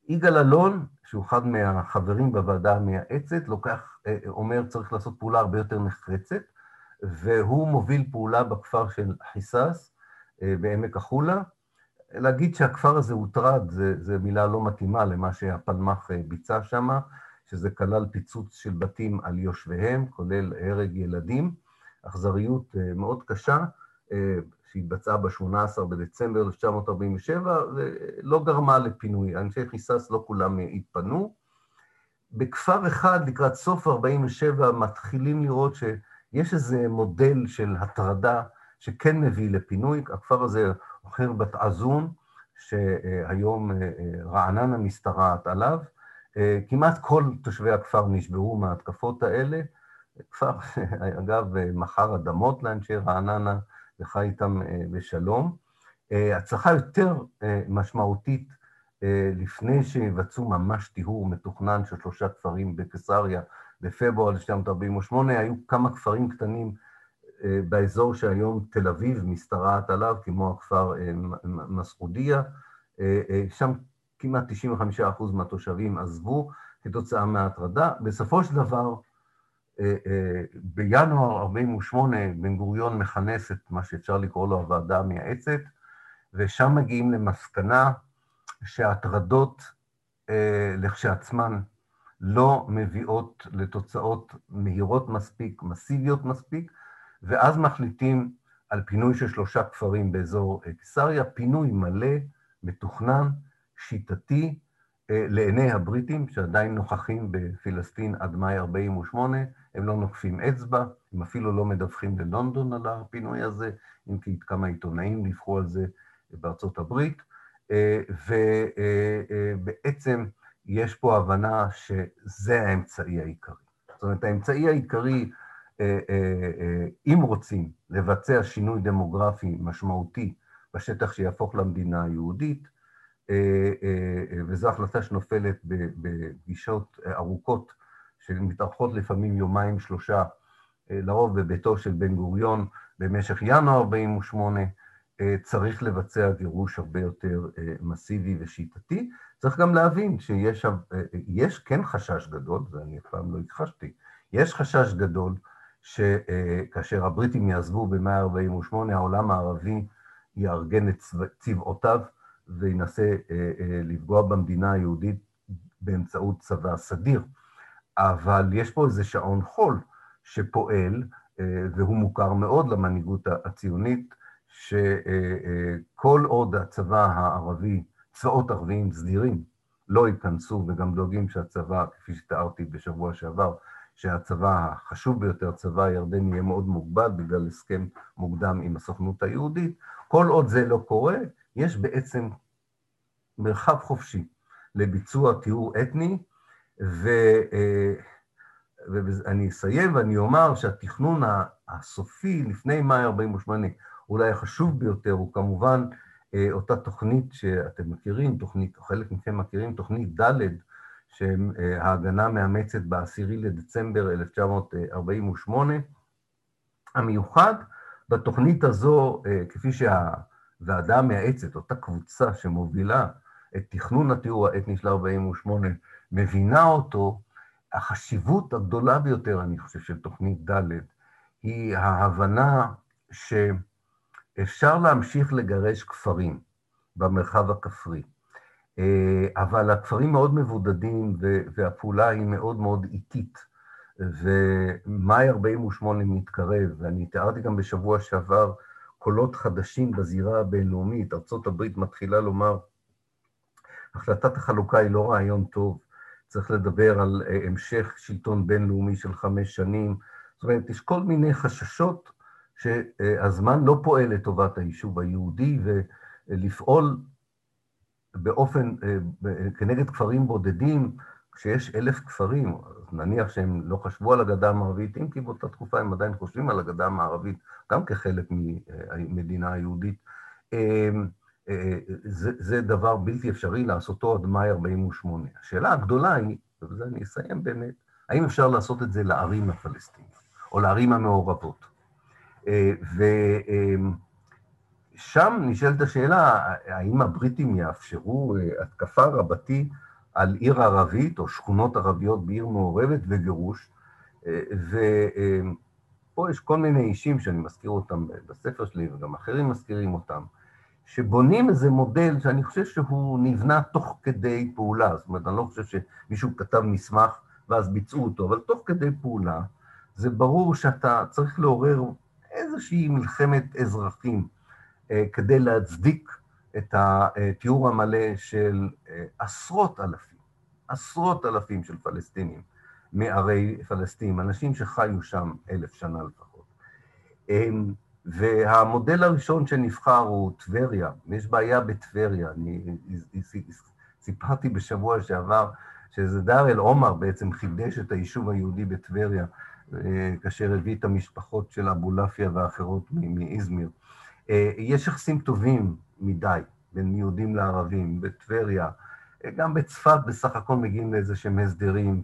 יגאל אלון, שהוא אחד מהחברים בוועדה המייעצת, לוקח, אומר, צריך לעשות פעולה הרבה יותר נחרצת, והוא מוביל פעולה בכפר של חיסס, בעמק החולה. להגיד שהכפר הזה הוטרד, זו מילה לא מתאימה למה שהפלמ"ח ביצע שם, שזה כלל פיצוץ של בתים על יושביהם, כולל הרג ילדים, אכזריות מאוד קשה, שהתבצעה ב-18 בדצמבר 1947, ולא גרמה לפינוי. אנשי חיסס לא כולם התפנו. בכפר אחד, לקראת סוף 47, מתחילים לראות שיש איזה מודל של הטרדה שכן מביא לפינוי. הכפר הזה אוכר בת עזון, שהיום רעננה משתרעת עליו. כמעט כל תושבי הכפר נשברו מההתקפות האלה. כפר, *laughs* אגב, מכר אדמות לאנשי רעננה, וחי איתם בשלום. הצלחה יותר משמעותית לפני שיבצעו ממש טיהור מתוכנן של שלושה כפרים בקיסריה בפברואר 1948, היו כמה כפרים קטנים באזור שהיום תל אביב משתרעת עליו, כמו הכפר מסעודיה, שם כמעט 95% מהתושבים עזבו כתוצאה מההטרדה. בסופו של דבר, בינואר 48' בן גוריון מכנס את מה שאפשר לקרוא לו הוועדה המייעצת, ושם מגיעים למסקנה שההטרדות לכשעצמן לא מביאות לתוצאות מהירות מספיק, מסיביות מספיק, ואז מחליטים על פינוי של שלושה כפרים באזור קיסריה, פינוי מלא, מתוכנן, שיטתי, לעיני הבריטים, שעדיין נוכחים בפלסטין עד מאי 48', הם לא נוקפים אצבע, הם אפילו לא מדווחים ללונדון על הפינוי הזה, אם כי כמה עיתונאים דיווחו על זה בארצות הברית, ובעצם יש פה הבנה שזה האמצעי העיקרי. זאת אומרת, האמצעי העיקרי, אם רוצים לבצע שינוי דמוגרפי משמעותי בשטח שיהפוך למדינה היהודית, וזו החלטה שנופלת בפגישות ארוכות שמתארכות לפעמים יומיים, שלושה, לרוב בביתו של בן גוריון במשך ינואר 48', צריך לבצע גירוש הרבה יותר מסיבי ושיטתי. צריך גם להבין שיש יש כן חשש גדול, ואני אף פעם לא הכחשתי, יש חשש גדול שכאשר הבריטים יעזבו במאי 48', העולם הערבי יארגן את צבאותיו וינסה לפגוע במדינה היהודית באמצעות צבא סדיר. אבל יש פה איזה שעון חול שפועל, והוא מוכר מאוד למנהיגות הציונית, שכל עוד הצבא הערבי, צבאות ערביים סדירים, לא ייכנסו וגם דואגים שהצבא, כפי שתיארתי בשבוע שעבר, שהצבא החשוב ביותר, צבא הירדני, יהיה מאוד מוגבל בגלל הסכם מוקדם עם הסוכנות היהודית, כל עוד זה לא קורה, יש בעצם מרחב חופשי לביצוע טיהור אתני, ואני אסיים ואני אומר שהתכנון הסופי לפני מאי 48', אולי החשוב ביותר, הוא כמובן אותה תוכנית שאתם מכירים, תוכנית, חלק מכם מכירים, תוכנית ד' שההגנה מאמצת ב-10 לדצמבר 1948. המיוחד בתוכנית הזו, כפי שהוועדה המייעצת, אותה קבוצה שמובילה את תכנון הטיהור האתני של 48', מבינה אותו, החשיבות הגדולה ביותר, אני חושב, של תוכנית ד' היא ההבנה שאפשר להמשיך לגרש כפרים במרחב הכפרי, אבל הכפרים מאוד מבודדים והפעולה היא מאוד מאוד איטית, ומאי 48' מתקרב, ואני תיארתי גם בשבוע שעבר קולות חדשים בזירה הבינלאומית. ארה"ב מתחילה לומר, החלטת החלוקה היא לא רעיון טוב, צריך לדבר על המשך שלטון בינלאומי של חמש שנים. זאת אומרת, יש כל מיני חששות שהזמן לא פועל לטובת היישוב היהודי, ולפעול באופן, כנגד כפרים בודדים, כשיש אלף כפרים, נניח שהם לא חשבו על הגדה המערבית, אם כי באותה תקופה הם עדיין חושבים על הגדה המערבית, גם כחלק ממדינה היהודית, זה, זה דבר בלתי אפשרי לעשותו עד מאי 48'. השאלה הגדולה היא, ובזה אני אסיים באמת, האם אפשר לעשות את זה לערים הפלסטיניות, או לערים המעורבות? ושם נשאלת השאלה, האם הבריטים יאפשרו התקפה רבתי על עיר ערבית או שכונות ערביות בעיר מעורבת וגירוש, ופה יש כל מיני אישים שאני מזכיר אותם בספר שלי, וגם אחרים מזכירים אותם, שבונים איזה מודל שאני חושב שהוא נבנה תוך כדי פעולה, זאת אומרת, אני לא חושב שמישהו כתב מסמך ואז ביצעו אותו, אבל תוך כדי פעולה, זה ברור שאתה צריך לעורר איזושהי מלחמת אזרחים כדי להצדיק את התיאור המלא של עשרות אלפים, עשרות אלפים של פלסטינים מערי פלסטין, אנשים שחיו שם אלף שנה לפחות. והמודל הראשון שנבחר הוא טבריה, ויש בעיה בטבריה. אני סיפרתי בשבוע שעבר שזה דר אל עומר בעצם חידש את היישוב היהודי בטבריה, כאשר הביא את המשפחות של אבולעפיה ואחרות מאיזמיר. יש יחסים טובים מדי בין יהודים לערבים, בטבריה, גם בצפת בסך הכל מגיעים לאיזה שהם הסדרים,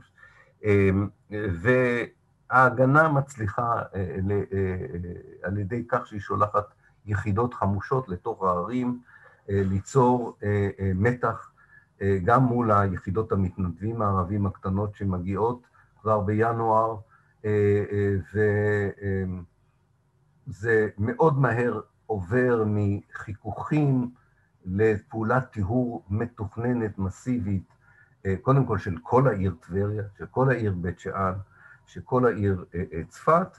וההגנה מצליחה על ידי כך שהיא שולחת יחידות חמושות לתוך הערים, ליצור מתח גם מול היחידות המתנדבים הערבים הקטנות שמגיעות כבר בינואר, וזה מאוד מהר עובר מחיכוכים לפעולת טיהור מתוכננת, מסיבית, קודם כל של כל העיר טבריה, של כל העיר בית שאן, של כל העיר צפת,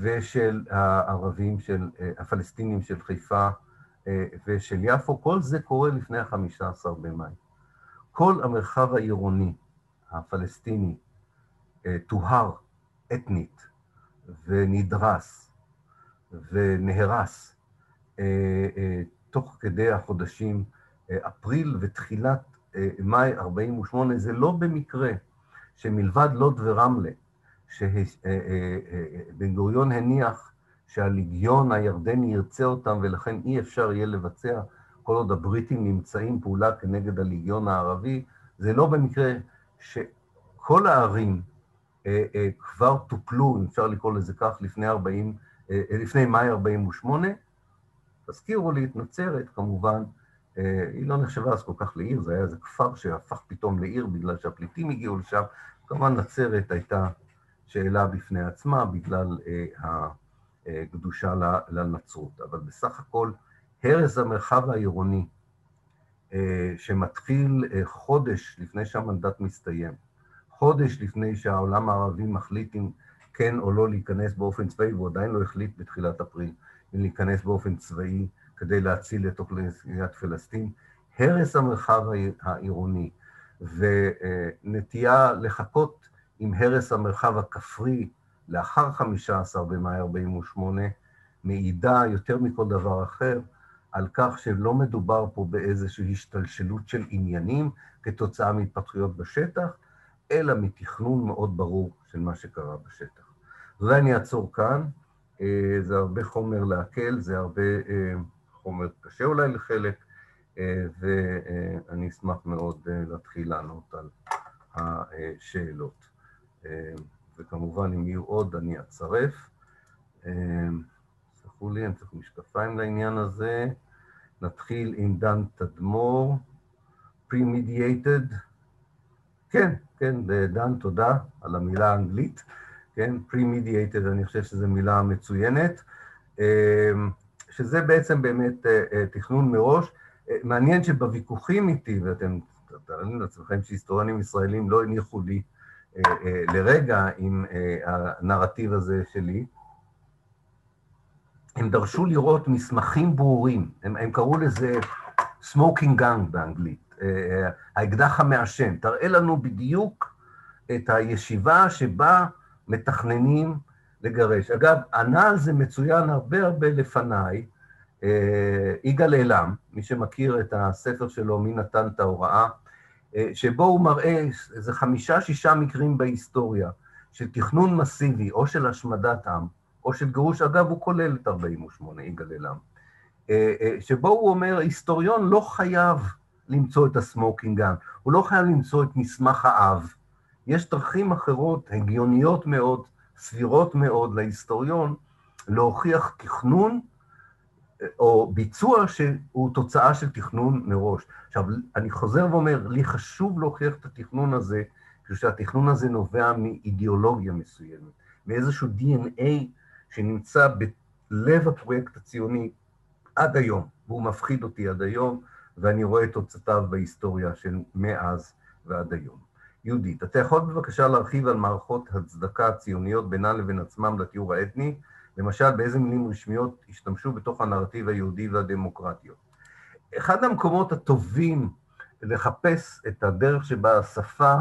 ושל הערבים, של הפלסטינים של חיפה ושל יפו, כל זה קורה לפני ה-15 במאי. כל המרחב העירוני הפלסטיני טוהר אתנית ונדרס ונהרס תוך כדי החודשים אפריל ותחילת מאי 48', זה לא במקרה שמלבד לוד ורמלה, שבן גוריון הניח שהליגיון הירדני ירצה אותם ולכן אי אפשר יהיה לבצע כל עוד הבריטים נמצאים פעולה כנגד הליגיון הערבי, זה לא במקרה שכל הערים כבר טופלו, אם אפשר לקרוא לזה כך, לפני, 40, לפני מאי 48', תזכירו לי את נצרת, כמובן, היא לא נחשבה אז כל כך לעיר, זה היה איזה כפר שהפך פתאום לעיר בגלל שהפליטים הגיעו לשם. כמובן, נצרת הייתה שאלה בפני עצמה בגלל הקדושה לנצרות. אבל בסך הכל, הרס המרחב העירוני, שמתחיל חודש לפני שהמנדט מסתיים, חודש לפני שהעולם הערבי מחליט אם כן או לא להיכנס באופן צבאי, והוא עדיין לא החליט בתחילת אפריל אם להיכנס באופן צבאי כדי להציל את אוכלוסיית פלסטין, הרס המרחב העירוני ונטייה לחכות עם הרס המרחב הכפרי לאחר 15 במאי 48' מעידה יותר מכל דבר אחר על כך שלא מדובר פה באיזושהי השתלשלות של עניינים כתוצאה מהתפתחויות בשטח, אלא מתכנון מאוד ברור של מה שקרה בשטח. אולי אני אעצור כאן, זה הרבה חומר להקל, זה הרבה חומר קשה אולי לחלק, ואני אשמח מאוד להתחיל לענות על השאלות. וכמובן, אם יהיו עוד, אני אצרף. סלחו לי, אני צריך משקפיים לעניין הזה. נתחיל עם דן תדמור, Premediated. כן, כן, דן, תודה על המילה האנגלית. כן, Premediated, אני חושב שזו מילה מצוינת. שזה בעצם באמת תכנון מראש. מעניין שבוויכוחים איתי, ואתם מתארים לעצמכם שהיסטוריונים ישראלים לא הניחו לי לרגע עם הנרטיב הזה שלי. הם דרשו לראות מסמכים ברורים, הם, הם קראו לזה smoking gun באנגלית, האקדח המעשן, תראה לנו בדיוק את הישיבה שבה מתכננים לגרש. אגב, ענה על זה מצוין הרבה הרבה לפניי, יגאל אלעם, מי שמכיר את הספר שלו, מי נתן את ההוראה, שבו הוא מראה איזה חמישה-שישה מקרים בהיסטוריה של תכנון מסיבי או של השמדת עם, או של גירוש, אגב, הוא כולל את 48, יגאל אלעם, שבו הוא אומר, היסטוריון לא חייב למצוא את ה smoking gun, הוא לא חייב למצוא את מסמך האב. יש דרכים אחרות, הגיוניות מאוד, סבירות מאוד להיסטוריון, להוכיח תכנון או ביצוע שהוא תוצאה של תכנון מראש. עכשיו, אני חוזר ואומר, לי חשוב להוכיח את התכנון הזה, כשהתכנון הזה נובע מאידיאולוגיה מסוימת, מאיזשהו DNA שנמצא בלב הפרויקט הציוני עד היום, והוא מפחיד אותי עד היום, ואני רואה את תוצאותיו בהיסטוריה של מאז ועד היום. יהודית, אתה יכול בבקשה להרחיב על מערכות הצדקה הציוניות בינן לבין עצמם לתיאור האתני, למשל באיזה מילים רשמיות השתמשו בתוך הנרטיב היהודי והדמוקרטיות. אחד המקומות הטובים לחפש את הדרך שבה השפה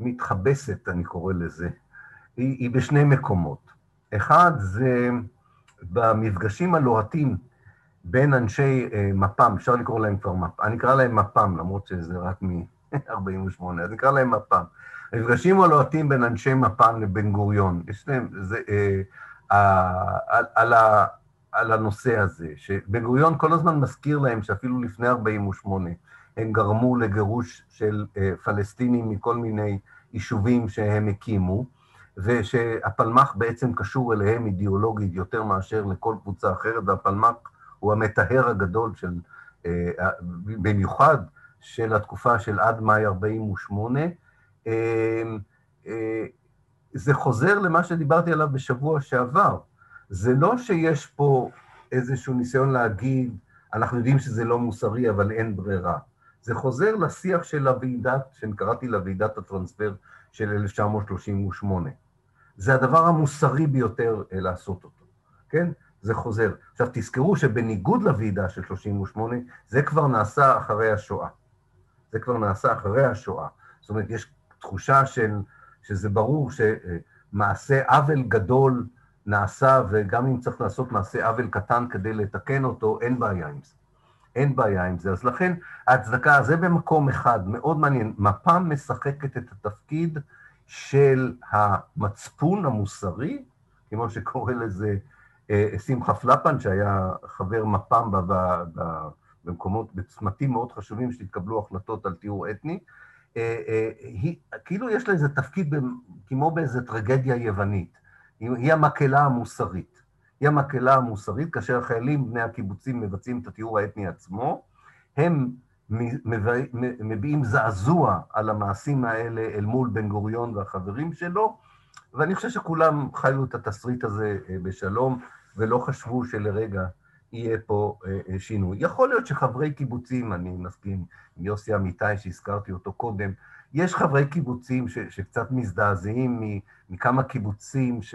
מתחבסת, אני קורא לזה, היא, היא בשני מקומות. אחד זה במפגשים הלוהטים בין אנשי מפ"ם, אפשר לקרוא להם כבר מפ"ם, אני אקרא להם מפ"ם, למרות שזה רק מ-48, *laughs* אז נקרא להם מפ"ם. המפגשים הלוהטים בין אנשי מפ"ם לבן גוריון, יש להם, זה, אה, אה, על, על, על הנושא הזה, שבן גוריון כל הזמן מזכיר להם שאפילו לפני 48' הם גרמו לגירוש של אה, פלסטינים מכל מיני יישובים שהם הקימו, ושהפלמ"ח בעצם קשור אליהם אידיאולוגית יותר מאשר לכל קבוצה אחרת, והפלמ"ח הוא המטהר הגדול של, במיוחד של התקופה של עד מאי 48'. זה חוזר למה שדיברתי עליו בשבוע שעבר. זה לא שיש פה איזשהו ניסיון להגיד, אנחנו יודעים שזה לא מוסרי, אבל אין ברירה. זה חוזר לשיח של הוועידת, שקראתי לה ועידת הטרנספר של 1938. זה הדבר המוסרי ביותר לעשות אותו, כן? זה חוזר. עכשיו, תזכרו שבניגוד לוועידה של 38', זה כבר נעשה אחרי השואה. זה כבר נעשה אחרי השואה. זאת אומרת, יש תחושה של, שזה ברור שמעשה עוול גדול נעשה, וגם אם צריך לעשות מעשה עוול קטן כדי לתקן אותו, אין בעיה עם זה. אין בעיה עם זה. אז לכן, ההצדקה, זה במקום אחד, מאוד מעניין. מפ"ם משחקת את התפקיד של המצפון המוסרי, כמו שקורא לזה שמחה פלפן, שהיה חבר מפ"ם במקומות, בצמתים מאוד חשובים שהתקבלו החלטות על טיהור אתני, היא, כאילו יש לה איזה תפקיד כמו באיזה טרגדיה יוונית. היא המקהלה המוסרית. היא המקהלה המוסרית, כאשר החיילים בני הקיבוצים מבצעים את הטיהור האתני עצמו, הם מביעים זעזוע על המעשים האלה אל מול בן גוריון והחברים שלו, ואני חושב שכולם חיו את התסריט הזה בשלום, ולא חשבו שלרגע יהיה פה שינוי. יכול להיות שחברי קיבוצים, אני מסכים עם יוסי אמיתי שהזכרתי אותו קודם, יש חברי קיבוצים ש, שקצת מזדעזעים מכמה קיבוצים, ש,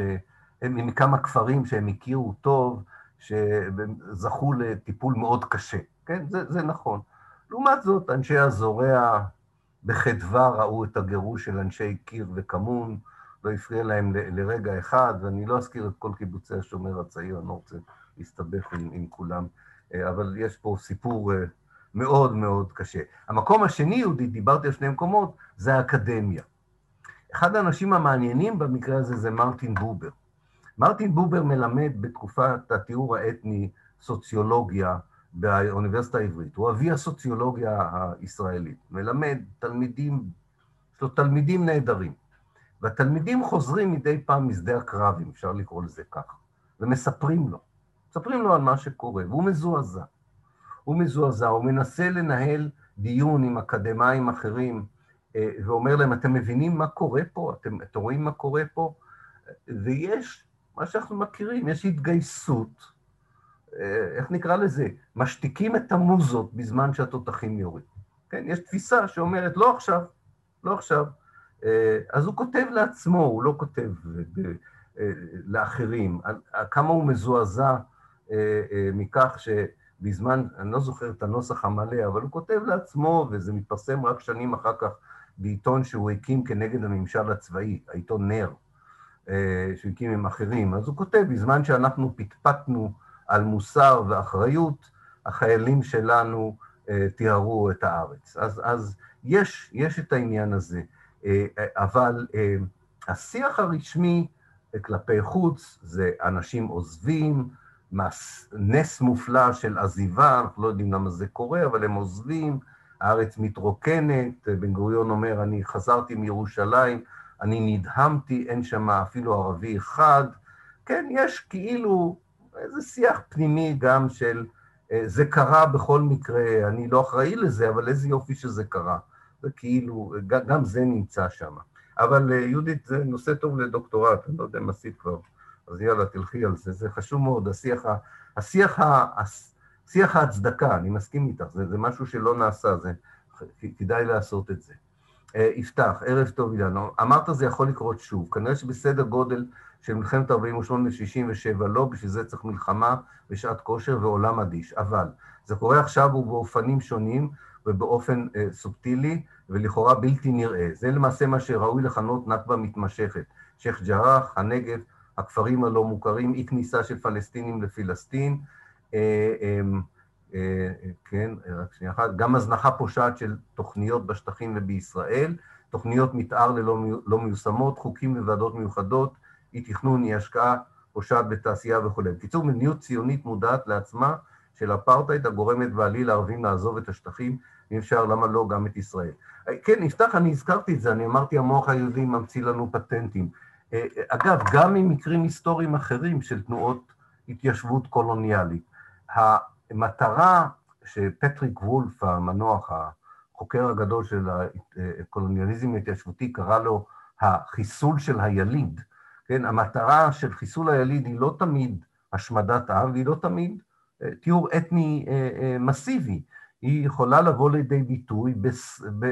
מכמה כפרים שהם הכירו טוב, שזכו לטיפול מאוד קשה, כן? זה, זה נכון. לעומת זאת, אנשי הזורע בחדווה ראו את הגירוש של אנשי קיר וכמון, לא הפריע להם ל, לרגע אחד, ואני לא אזכיר את כל קיבוצי השומר הצעיר, אני לא רוצה להסתבך עם, עם כולם, אבל יש פה סיפור מאוד מאוד קשה. המקום השני, יהודית, דיברתי על שני מקומות, זה האקדמיה. אחד האנשים המעניינים במקרה הזה זה מרטין בובר. מרטין בובר מלמד בתקופת התיאור האתני סוציולוגיה באוניברסיטה העברית. הוא אבי הסוציולוגיה הישראלית. מלמד תלמידים, יש לו תלמידים נהדרים. והתלמידים חוזרים מדי פעם משדה הקרב, אם אפשר לקרוא לזה כך, ומספרים לו. מספרים לו על מה שקורה, והוא מזועזע. הוא מזועזע, הוא מנסה לנהל דיון עם אקדמאים אחרים, ואומר להם, אתם מבינים מה קורה פה? אתם, אתם רואים מה קורה פה? ויש מה שאנחנו מכירים, יש התגייסות, איך נקרא לזה? משתיקים את המוזות בזמן שהתותחים יורים. כן, יש תפיסה שאומרת, לא עכשיו, לא עכשיו. אז הוא כותב לעצמו, הוא לא כותב לאחרים. כמה הוא מזועזע מכך שבזמן, אני לא זוכר את הנוסח המלא, אבל הוא כותב לעצמו, וזה מתפרסם רק שנים אחר כך בעיתון שהוא הקים כנגד הממשל הצבאי, העיתון נר, שהוא הקים עם אחרים. אז הוא כותב, בזמן שאנחנו פטפטנו על מוסר ואחריות, החיילים שלנו טיהרו את הארץ. אז, אז יש, יש את העניין הזה, אבל השיח הרשמי כלפי חוץ זה אנשים עוזבים, נס מופלא של עזיבה, אנחנו לא יודעים למה זה קורה, אבל הם עוזבים, הארץ מתרוקנת, בן גוריון אומר, אני חזרתי מירושלים, אני נדהמתי, אין שם אפילו ערבי אחד. כן, יש כאילו איזה שיח פנימי גם של זה קרה בכל מקרה, אני לא אחראי לזה, אבל איזה יופי שזה קרה. זה כאילו, גם זה נמצא שם. אבל יהודית, זה נושא טוב לדוקטורט, אני לא יודע אם עשית כבר, אז יאללה, תלכי על זה, זה חשוב מאוד, השיח, השיח, השיח ההצדקה, אני מסכים איתך, זה, זה משהו שלא נעשה, זה, כדאי לעשות את זה. יפתח, ערב טוב, אילן, אמרת זה יכול לקרות שוב, כנראה שבסדר גודל של מלחמת 48 ל-67 לא, בשביל זה צריך מלחמה ושעת כושר ועולם אדיש, אבל זה קורה עכשיו ובאופנים שונים ובאופן אה, סובטילי ולכאורה בלתי נראה. זה למעשה מה שראוי לכנות נכבה מתמשכת. שייח' ג'ראח, הנגב, הכפרים הלא מוכרים, אי כניסה של פלסטינים לפלסטין, אה, אה, אה, כן, רק שנייה אחת, גם הזנחה פושעת של תוכניות בשטחים ובישראל, תוכניות מתאר ללא לא מיושמות, חוקים וועדות מיוחדות, אי תכנון, אי השקעה, פושעת בתעשייה וכו'. בקיצור, מדיניות ציונית מודעת לעצמה של אפרטהייד הגורמת בעליל לערבים לעזוב את השטחים, אם אפשר, למה לא, גם את ישראל. כן, נפתח, אני הזכרתי את זה, אני אמרתי, המוח היהודי ממציא לנו פטנטים. אגב, גם ממקרים היסטוריים אחרים של תנועות התיישבות קולוניאלית. המטרה שפטריק וולף, המנוח, החוקר הגדול של הקולוניאליזם ההתיישבותי, קרא לו החיסול של היליד. כן, המטרה של חיסול היליד היא לא תמיד השמדת עם, והיא לא תמיד תיאור אתני מסיבי. היא יכולה לבוא לידי ביטוי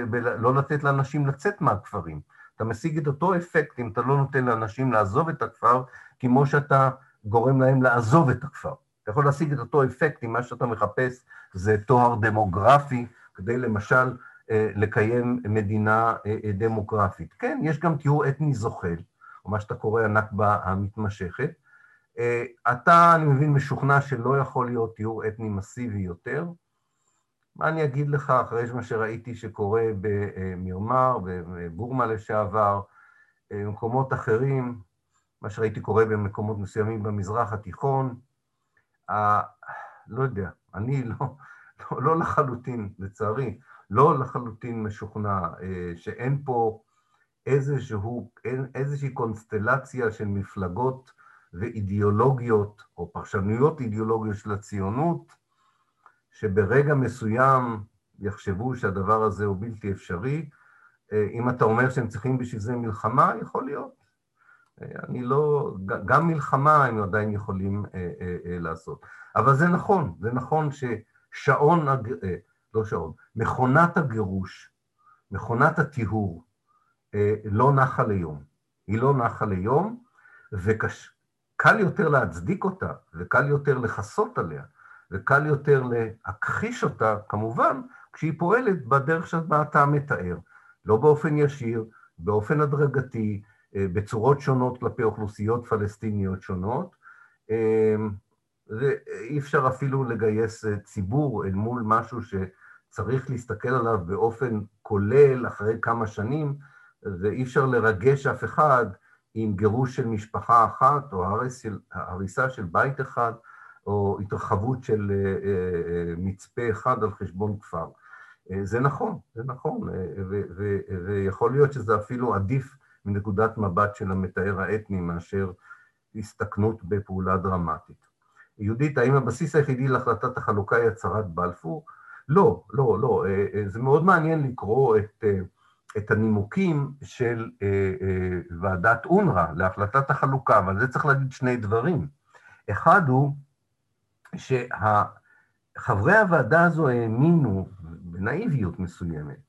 בלא לתת לאנשים לצאת מהכפרים. אתה משיג את אותו אפקט אם אתה לא נותן לאנשים לעזוב את הכפר, כמו שאתה גורם להם לעזוב את הכפר. אתה יכול להשיג את אותו אפקט אם מה שאתה מחפש זה תואר דמוגרפי, כדי למשל לקיים מדינה דמוגרפית. כן, יש גם תיאור אתני זוחל, או מה שאתה קורא הנכבה המתמשכת. אתה, אני מבין, משוכנע שלא יכול להיות תיאור אתני מסיבי יותר. מה אני אגיד לך אחרי מה שראיתי שקורה במרמר, בבורמה לשעבר, במקומות אחרים, מה שראיתי קורה במקומות מסוימים במזרח התיכון, לא יודע, אני לא, לא, לא לחלוטין, לצערי, לא לחלוטין משוכנע שאין פה איזשהו, איזושהי קונסטלציה של מפלגות ואידיאולוגיות, או פרשנויות אידיאולוגיות של הציונות, שברגע מסוים יחשבו שהדבר הזה הוא בלתי אפשרי. אם אתה אומר שהם צריכים בשביל זה מלחמה, יכול להיות. אני לא, גם מלחמה הם עדיין יכולים לעשות. אבל זה נכון, זה נכון ששעון, לא שעון, מכונת הגירוש, מכונת הטיהור, לא נחה ליום. היא לא נחה ליום, וקל יותר להצדיק אותה, וקל יותר לכסות עליה, וקל יותר להכחיש אותה, כמובן, כשהיא פועלת בדרך שבה אתה מתאר. לא באופן ישיר, באופן הדרגתי, בצורות שונות כלפי אוכלוסיות פלסטיניות שונות, ואי אפשר אפילו לגייס ציבור אל מול משהו שצריך להסתכל עליו באופן כולל אחרי כמה שנים, ואי אפשר לרגש אף אחד עם גירוש של משפחה אחת או הריסה של בית אחד, או התרחבות של מצפה אחד על חשבון כפר. זה נכון, זה נכון, ויכול להיות שזה אפילו עדיף מנקודת מבט של המתאר האתני מאשר הסתכנות בפעולה דרמטית. יהודית, האם הבסיס היחידי להחלטת החלוקה היא הצהרת בלפור? לא, לא, לא. זה מאוד מעניין לקרוא את, את הנימוקים של ועדת אונר"א להחלטת החלוקה, אבל זה צריך להגיד שני דברים. אחד הוא שחברי הוועדה הזו האמינו, בנאיביות מסוימת,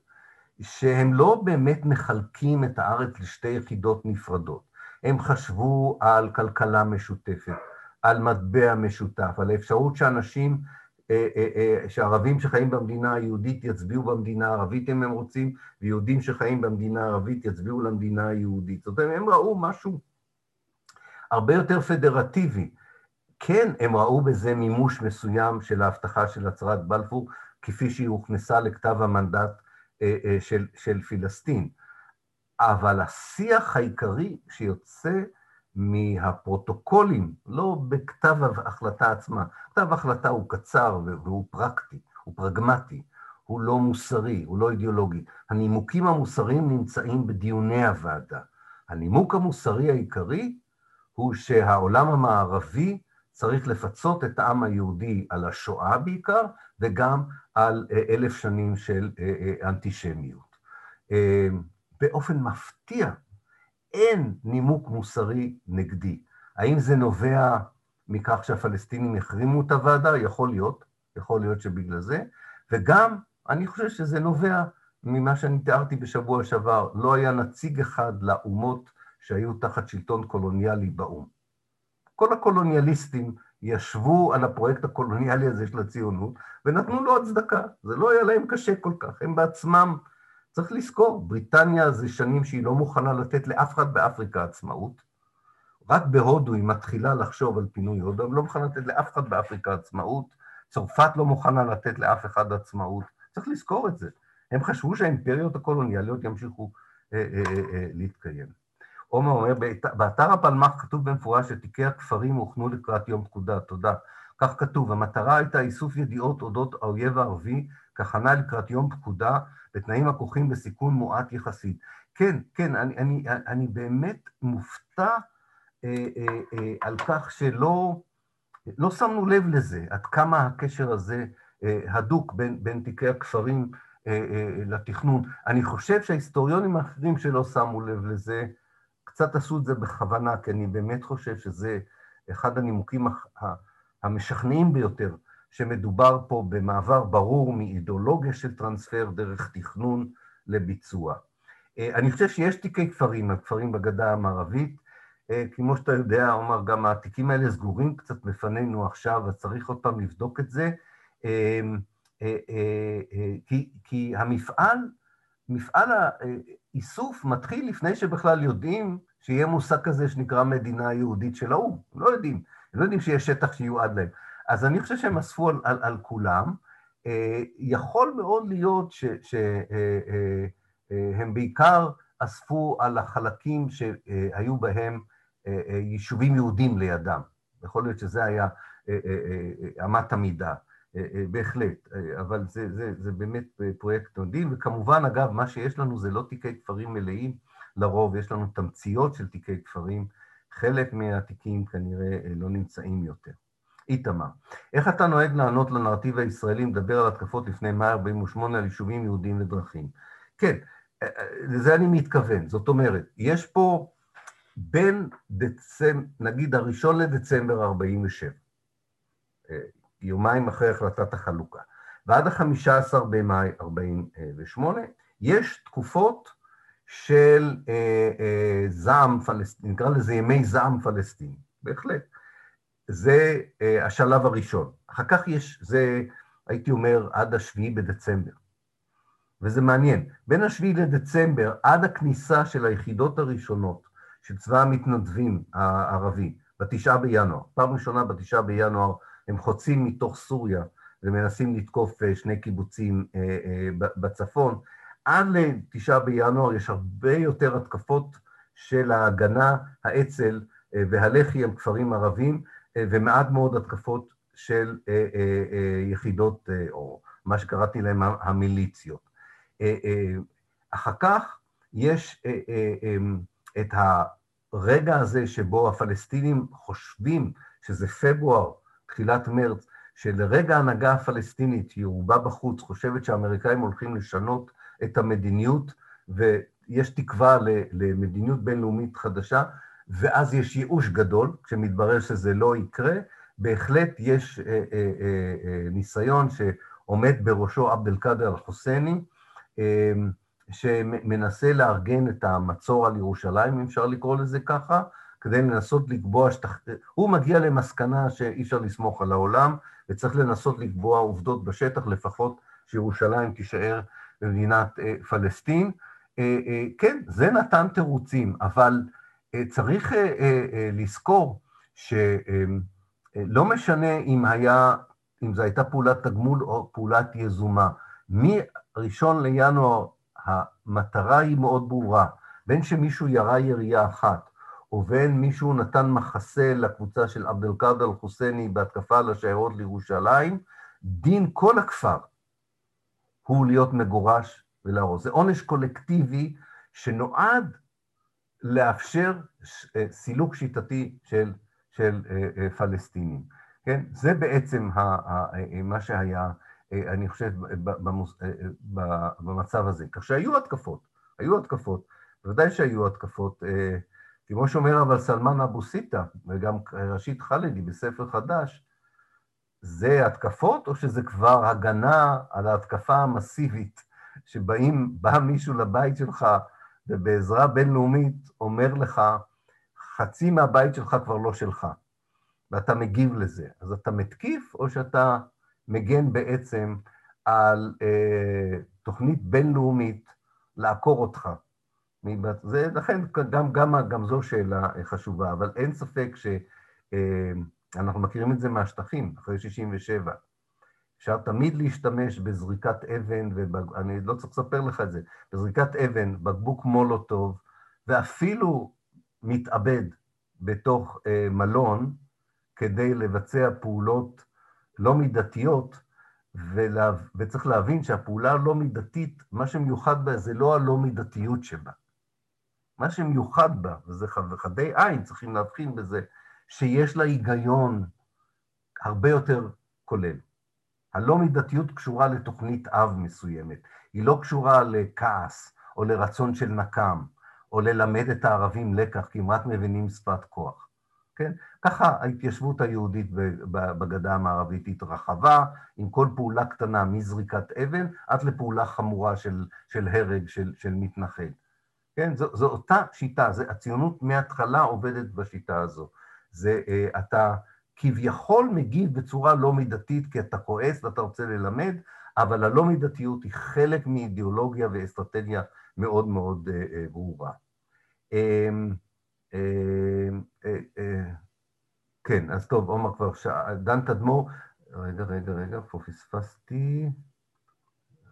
שהם לא באמת מחלקים את הארץ לשתי יחידות נפרדות. הם חשבו על כלכלה משותפת, על מטבע משותף, על האפשרות שאנשים, אה, אה, אה, שערבים שחיים במדינה היהודית יצביעו במדינה הערבית אם הם רוצים, ויהודים שחיים במדינה הערבית יצביעו למדינה היהודית. זאת אומרת, הם ראו משהו הרבה יותר פדרטיבי. כן, הם ראו בזה מימוש מסוים של ההבטחה של הצהרת בלפור, כפי שהיא הוכנסה לכתב המנדט של, של פילסטין. אבל השיח העיקרי שיוצא מהפרוטוקולים, לא בכתב ההחלטה עצמה, כתב ההחלטה הוא קצר והוא פרקטי, הוא פרגמטי, הוא לא מוסרי, הוא לא אידיאולוגי. הנימוקים המוסריים נמצאים בדיוני הוועדה. הנימוק המוסרי העיקרי הוא שהעולם המערבי צריך לפצות את העם היהודי על השואה בעיקר, וגם על אה, אלף שנים של אה, אה, אנטישמיות. באופן מפתיע, אין נימוק מוסרי נגדי. האם זה נובע מכך שהפלסטינים החרימו את הוועדה? יכול להיות, יכול להיות שבגלל זה, וגם אני חושב שזה נובע ממה שאני תיארתי בשבוע שעבר, לא היה נציג אחד לאומות שהיו תחת שלטון קולוניאלי באו"ם. כל הקולוניאליסטים ישבו על הפרויקט הקולוניאלי הזה של הציונות ונתנו לו הצדקה, זה לא היה להם קשה כל כך, הם בעצמם צריך לזכור, בריטניה זה שנים שהיא לא מוכנה לתת לאף אחד באפריקה עצמאות. רק בהודו היא מתחילה לחשוב על פינוי הודו, היא לא מוכנה לתת לאף אחד באפריקה עצמאות. צרפת לא מוכנה לתת לאף אחד עצמאות. צריך לזכור את זה. הם חשבו שהאימפריות הקולוניאליות ימשיכו אה, אה, אה, אה, להתקיים. עומר אומר, באתר הפלמ"ח כתוב במפורש שתיקי הכפרים הוכנו לקראת יום פקודה, תודה. כך כתוב, המטרה הייתה איסוף ידיעות אודות האויב הערבי כהכנה לקראת יום פקודה בתנאים הכרוכים בסיכון מועט יחסית. כן, כן, אני, אני, אני באמת מופתע אה, אה, אה, על כך שלא לא שמנו לב לזה, עד כמה הקשר הזה אה, הדוק בין, בין תיקי הכפרים אה, אה, לתכנון. אני חושב שההיסטוריונים האחרים שלא שמו לב לזה, קצת עשו את זה בכוונה, כי אני באמת חושב שזה אחד הנימוקים המשכנעים ביותר שמדובר פה במעבר ברור מאידיאולוגיה של טרנספר דרך תכנון לביצוע. אה, אני חושב שיש תיקי כפרים, הכפרים בגדה המערבית, אה, כמו שאתה יודע, עומר, גם התיקים האלה סגורים קצת בפנינו עכשיו, אז צריך עוד פעם לבדוק את זה, אה, כי, כי המפעל, מפעל האיסוף מתחיל לפני שבכלל יודעים שיהיה מושג כזה שנקרא מדינה יהודית של האו"ם, לא יודעים, לא יודעים שיש שטח שיועד להם. אז אני חושב שהם אספו על, על, על כולם. אה, יכול מאוד להיות שהם אה, אה, בעיקר אספו על החלקים שהיו בהם יישובים יהודים לידם. יכול להיות שזה היה אמת המידה, בהחלט, אבל זה, זה, זה באמת פרויקט נודין, וכמובן, אגב, מה שיש לנו זה לא תיקי כפרים מלאים, לרוב יש לנו תמציות של תיקי כפרים, חלק מהתיקים כנראה לא נמצאים יותר. איתמר, איך אתה נוהג לענות לנרטיב הישראלי, מדבר על התקפות לפני 148 על יישובים יהודיים ודרכים? כן, אה, אה, לזה אני מתכוון. זאת אומרת, יש פה בין דצמבר, נגיד הראשון לדצמבר 47, אה, יומיים אחרי החלטת החלוקה, ועד ה-15 במאי 48, יש תקופות של אה, אה, זעם פלסטיני, נקרא לזה ימי זעם פלסטיני, בהחלט. זה uh, השלב הראשון. אחר כך יש, זה הייתי אומר עד השביעי בדצמבר. וזה מעניין, בין השביעי לדצמבר עד הכניסה של היחידות הראשונות של צבא המתנדבים הערבי, בתשעה בינואר, פעם ראשונה בתשעה בינואר הם חוצים מתוך סוריה ומנסים לתקוף uh, שני קיבוצים uh, uh, בצפון, עד לתשעה בינואר יש הרבה יותר התקפות של ההגנה, האצ"ל והלח"י הם כפרים ערבים, ומעט מאוד התקפות של אה, אה, אה, יחידות, או מה שקראתי להן המיליציות. אחר כך יש את הרגע הזה שבו הפלסטינים חושבים שזה פברואר, תחילת מרץ, שלרגע ההנהגה הפלסטינית, היא רובה בחוץ, חושבת שהאמריקאים הולכים לשנות את המדיניות, ויש תקווה למדיניות בינלאומית חדשה, ואז יש ייאוש גדול, כשמתברר שזה לא יקרה, בהחלט יש אה, אה, אה, אה, ניסיון שעומד בראשו עבד אל-קאדר אל-חוסייני, אה, שמנסה לארגן את המצור על ירושלים, אם אפשר לקרוא לזה ככה, כדי לנסות לקבוע, שתח... הוא מגיע למסקנה שאי אפשר לסמוך על העולם, וצריך לנסות לקבוע עובדות בשטח, לפחות שירושלים תישאר במדינת אה, פלסטין. אה, אה, כן, זה נתן תירוצים, אבל צריך לזכור שלא משנה אם היה, אם זו הייתה פעולת תגמול או פעולת יזומה. מראשון לינואר המטרה היא מאוד ברורה, בין שמישהו ירה ירייה אחת, ובין מישהו נתן מחסה לקבוצה של עבד אל-קאדר אל-חוסייני בהתקפה על השיירות לירושלים, דין כל הכפר הוא להיות מגורש ולהרוס. זה עונש קולקטיבי שנועד לאפשר אה, סילוק שיטתי של, של אה, אה, פלסטינים. כן? זה בעצם מה שהיה, אני חושב, במצב הזה. כך שהיו התקפות, היו התקפות, בוודאי שהיו התקפות. כמו שאומר אבל סלמן אבו סיטה, וגם ראשית חלדי בספר חדש, זה התקפות או שזה כבר הגנה על ההתקפה המסיבית, שבאים, בא מישהו לבית שלך ובעזרה בינלאומית אומר לך, חצי מהבית שלך כבר לא שלך, ואתה מגיב לזה. אז אתה מתקיף או שאתה מגן בעצם על אה, תוכנית בינלאומית לעקור אותך? זה, לכן גם, גם, גם זו שאלה חשובה, אבל אין ספק שאנחנו אה, מכירים את זה מהשטחים, אחרי 67'. אפשר תמיד להשתמש בזריקת אבן, ואני לא צריך לספר לך את זה, בזריקת אבן, בקבוק מולוטוב, ואפילו מתאבד בתוך אה, מלון כדי לבצע פעולות לא מידתיות, ולה, וצריך להבין שהפעולה הלא מידתית, מה שמיוחד בה זה לא הלא מידתיות שבה. מה שמיוחד בה, וזה חדי עין, צריכים להבחין בזה, שיש לה היגיון הרבה יותר כולל. הלא מידתיות קשורה לתוכנית אב מסוימת, היא לא קשורה לכעס או לרצון של נקם, או ללמד את הערבים לקח, כי הם רק מבינים שפת כוח. כן? ככה ההתיישבות היהודית בגדה המערבית התרחבה, עם כל פעולה קטנה, מזריקת אבן עד לפעולה חמורה של, של הרג של, של מתנחל. כן? זו, זו אותה שיטה, זה, הציונות מההתחלה עובדת בשיטה הזו. זה, אה, אתה כביכול מגיב בצורה לא מידתית כי אתה כועס ואתה רוצה ללמד, אבל הלא מידתיות היא חלק מאידיאולוגיה ואסטרטגיה מאוד מאוד אה, אה, ברורה. אה, אה, כן, אז טוב, עומר כבר שאל, דן תדמור, רגע, רגע, רגע, פה פספסתי,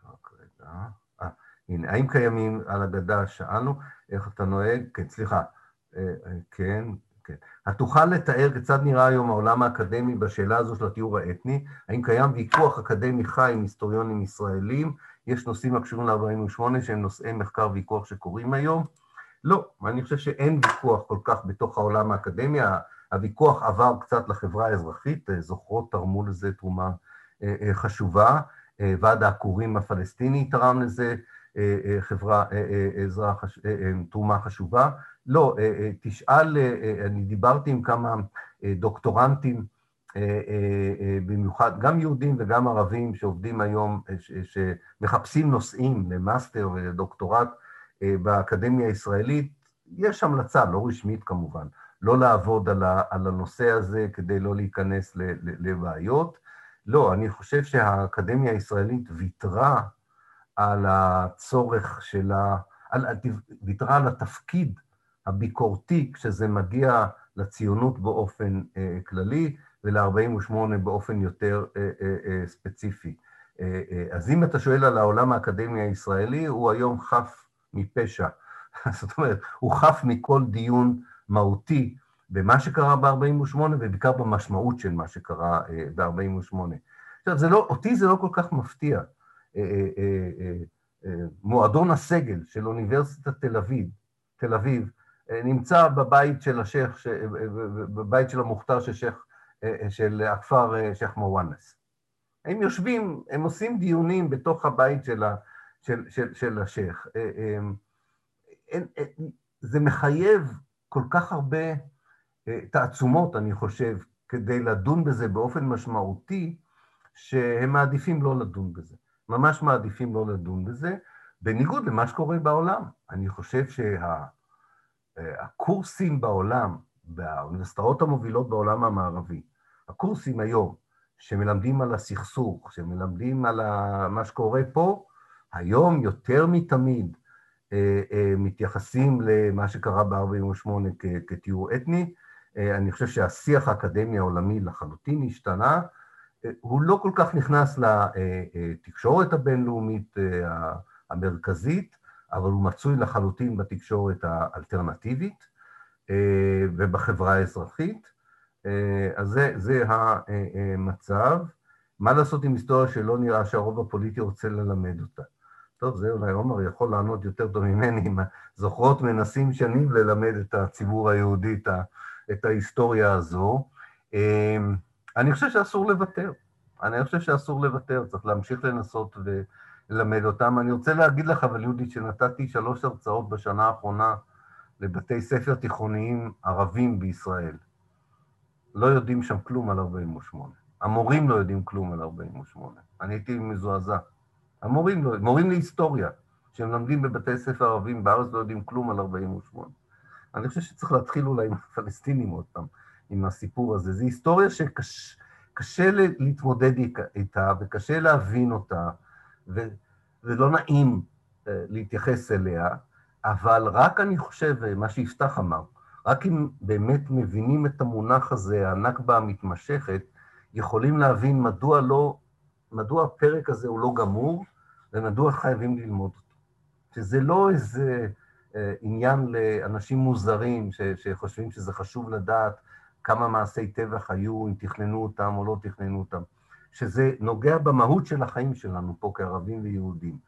רק רגע. הנה, האם קיימים על הגדה, שאלנו, איך אתה נוהג? כן, סליחה, אה, כן, כן. התוכל לתאר כיצד נראה היום העולם האקדמי בשאלה הזו של התיאור האתני? האם קיים ויכוח אקדמי חי עם היסטוריונים ישראלים? יש נושאים הקשורים ל-48 שהם נושאי מחקר ויכוח שקורים היום? לא, אני חושב שאין ויכוח כל כך בתוך העולם האקדמי, הוויכוח עבר קצת לחברה האזרחית, זוכרות תרמו לזה תרומה אה, חשובה, ועד העקורים הפלסטיני תרם לזה, אה, אה, חברה, אה, עזרה, תרומה חשובה. לא, תשאל, אני דיברתי עם כמה דוקטורנטים, במיוחד, גם יהודים וגם ערבים שעובדים היום, שמחפשים נושאים למאסטר ולדוקטורט באקדמיה הישראלית, יש המלצה, לא רשמית כמובן, לא לעבוד על הנושא הזה כדי לא להיכנס לבעיות. לא, אני חושב שהאקדמיה הישראלית ויתרה על הצורך שלה, על, ויתרה על התפקיד הביקורתי כשזה מגיע לציונות באופן אה, כללי ול-48 באופן יותר אה, אה, אה, ספציפי. אה, אה, אז אם אתה שואל על העולם האקדמי הישראלי, הוא היום חף מפשע. *laughs* זאת אומרת, הוא חף מכל דיון מהותי במה שקרה ב-48 ובעיקר במשמעות של מה שקרה אה, ב-48. עכשיו, זה לא, אותי זה לא כל כך מפתיע. אה, אה, אה, מועדון הסגל של אוניברסיטת תל אביב, תל אביב, נמצא בבית של השייח, בבית של המוכתר של שייח, של הכפר שייח מוואנס. הם יושבים, הם עושים דיונים בתוך הבית של, ה, של, של, של השייח. זה מחייב כל כך הרבה תעצומות, אני חושב, כדי לדון בזה באופן משמעותי, שהם מעדיפים לא לדון בזה. ממש מעדיפים לא לדון בזה, בניגוד למה שקורה בעולם. אני חושב שהקורסים בעולם, באוניברסיטאות המובילות בעולם המערבי, הקורסים היום, שמלמדים על הסכסוך, שמלמדים על מה שקורה פה, היום יותר מתמיד אה, אה, מתייחסים למה שקרה ב-48' כתיאור אתני. אה, אני חושב שהשיח האקדמי העולמי לחלוטין השתנה. הוא לא כל כך נכנס לתקשורת הבינלאומית המרכזית, אבל הוא מצוי לחלוטין בתקשורת האלטרנטיבית ובחברה האזרחית. אז זה, זה המצב. מה לעשות עם היסטוריה שלא נראה שהרוב הפוליטי רוצה ללמד אותה? טוב, זה אולי עומר יכול לענות יותר טוב ממני, אם זוכרות מנסים שנים ללמד את הציבור היהודי את ההיסטוריה הזו. אני חושב שאסור לוותר. אני חושב שאסור לוותר, צריך להמשיך לנסות וללמד אותם. אני רוצה להגיד לך, אבל יהודית, שנתתי שלוש הרצאות בשנה האחרונה לבתי ספר תיכוניים ערבים בישראל. לא יודעים שם כלום על 48. המורים לא יודעים כלום על 48. אני הייתי מזועזע. המורים לא, מורים להיסטוריה, שמלמדים בבתי ספר ערבים בארץ לא יודעים כלום על 48. אני חושב שצריך להתחיל אולי עם הפלסטינים עוד פעם, עם הסיפור הזה. זו היסטוריה שקשה להתמודד איתה וקשה להבין אותה, ולא נעים אה, להתייחס אליה, אבל רק אני חושב, מה שיפתח אמר, רק אם באמת מבינים את המונח הזה, הנכבה המתמשכת, יכולים להבין מדוע לא, מדוע הפרק הזה הוא לא גמור, ומדוע חייבים ללמוד אותו. שזה לא איזה אה, עניין לאנשים מוזרים ש, שחושבים שזה חשוב לדעת כמה מעשי טבח היו, אם תכננו אותם או לא תכננו אותם, שזה נוגע במהות של החיים שלנו פה כערבים ויהודים.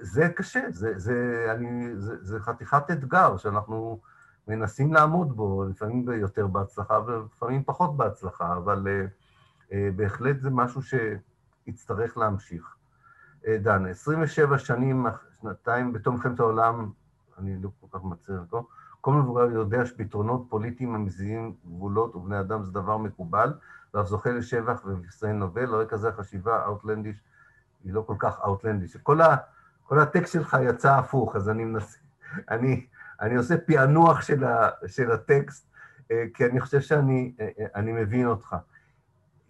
זה קשה, זה, זה, אני, זה, זה חתיכת אתגר שאנחנו מנסים לעמוד בו, לפעמים יותר בהצלחה ולפעמים פחות בהצלחה, אבל uh, uh, בהחלט זה משהו שיצטרך להמשיך. אה, דן, 27 שנים, שנתיים בתום מלחמת העולם, אני לא כל כך מצהיר אותו, כל מבוגר יודע שפתרונות פוליטיים המזיעים גבולות ובני אדם זה דבר מקובל, ואף זוכה לשבח ובישראל נובל, לא כזה החשיבה אאוטלנדיש היא לא כל כך אאוטלנדיש. כל, ה, כל הטקסט שלך יצא הפוך, אז אני מנסה, אני, אני עושה פענוח של, ה, של הטקסט, אה, כי אני חושב שאני אה, מבין אותך.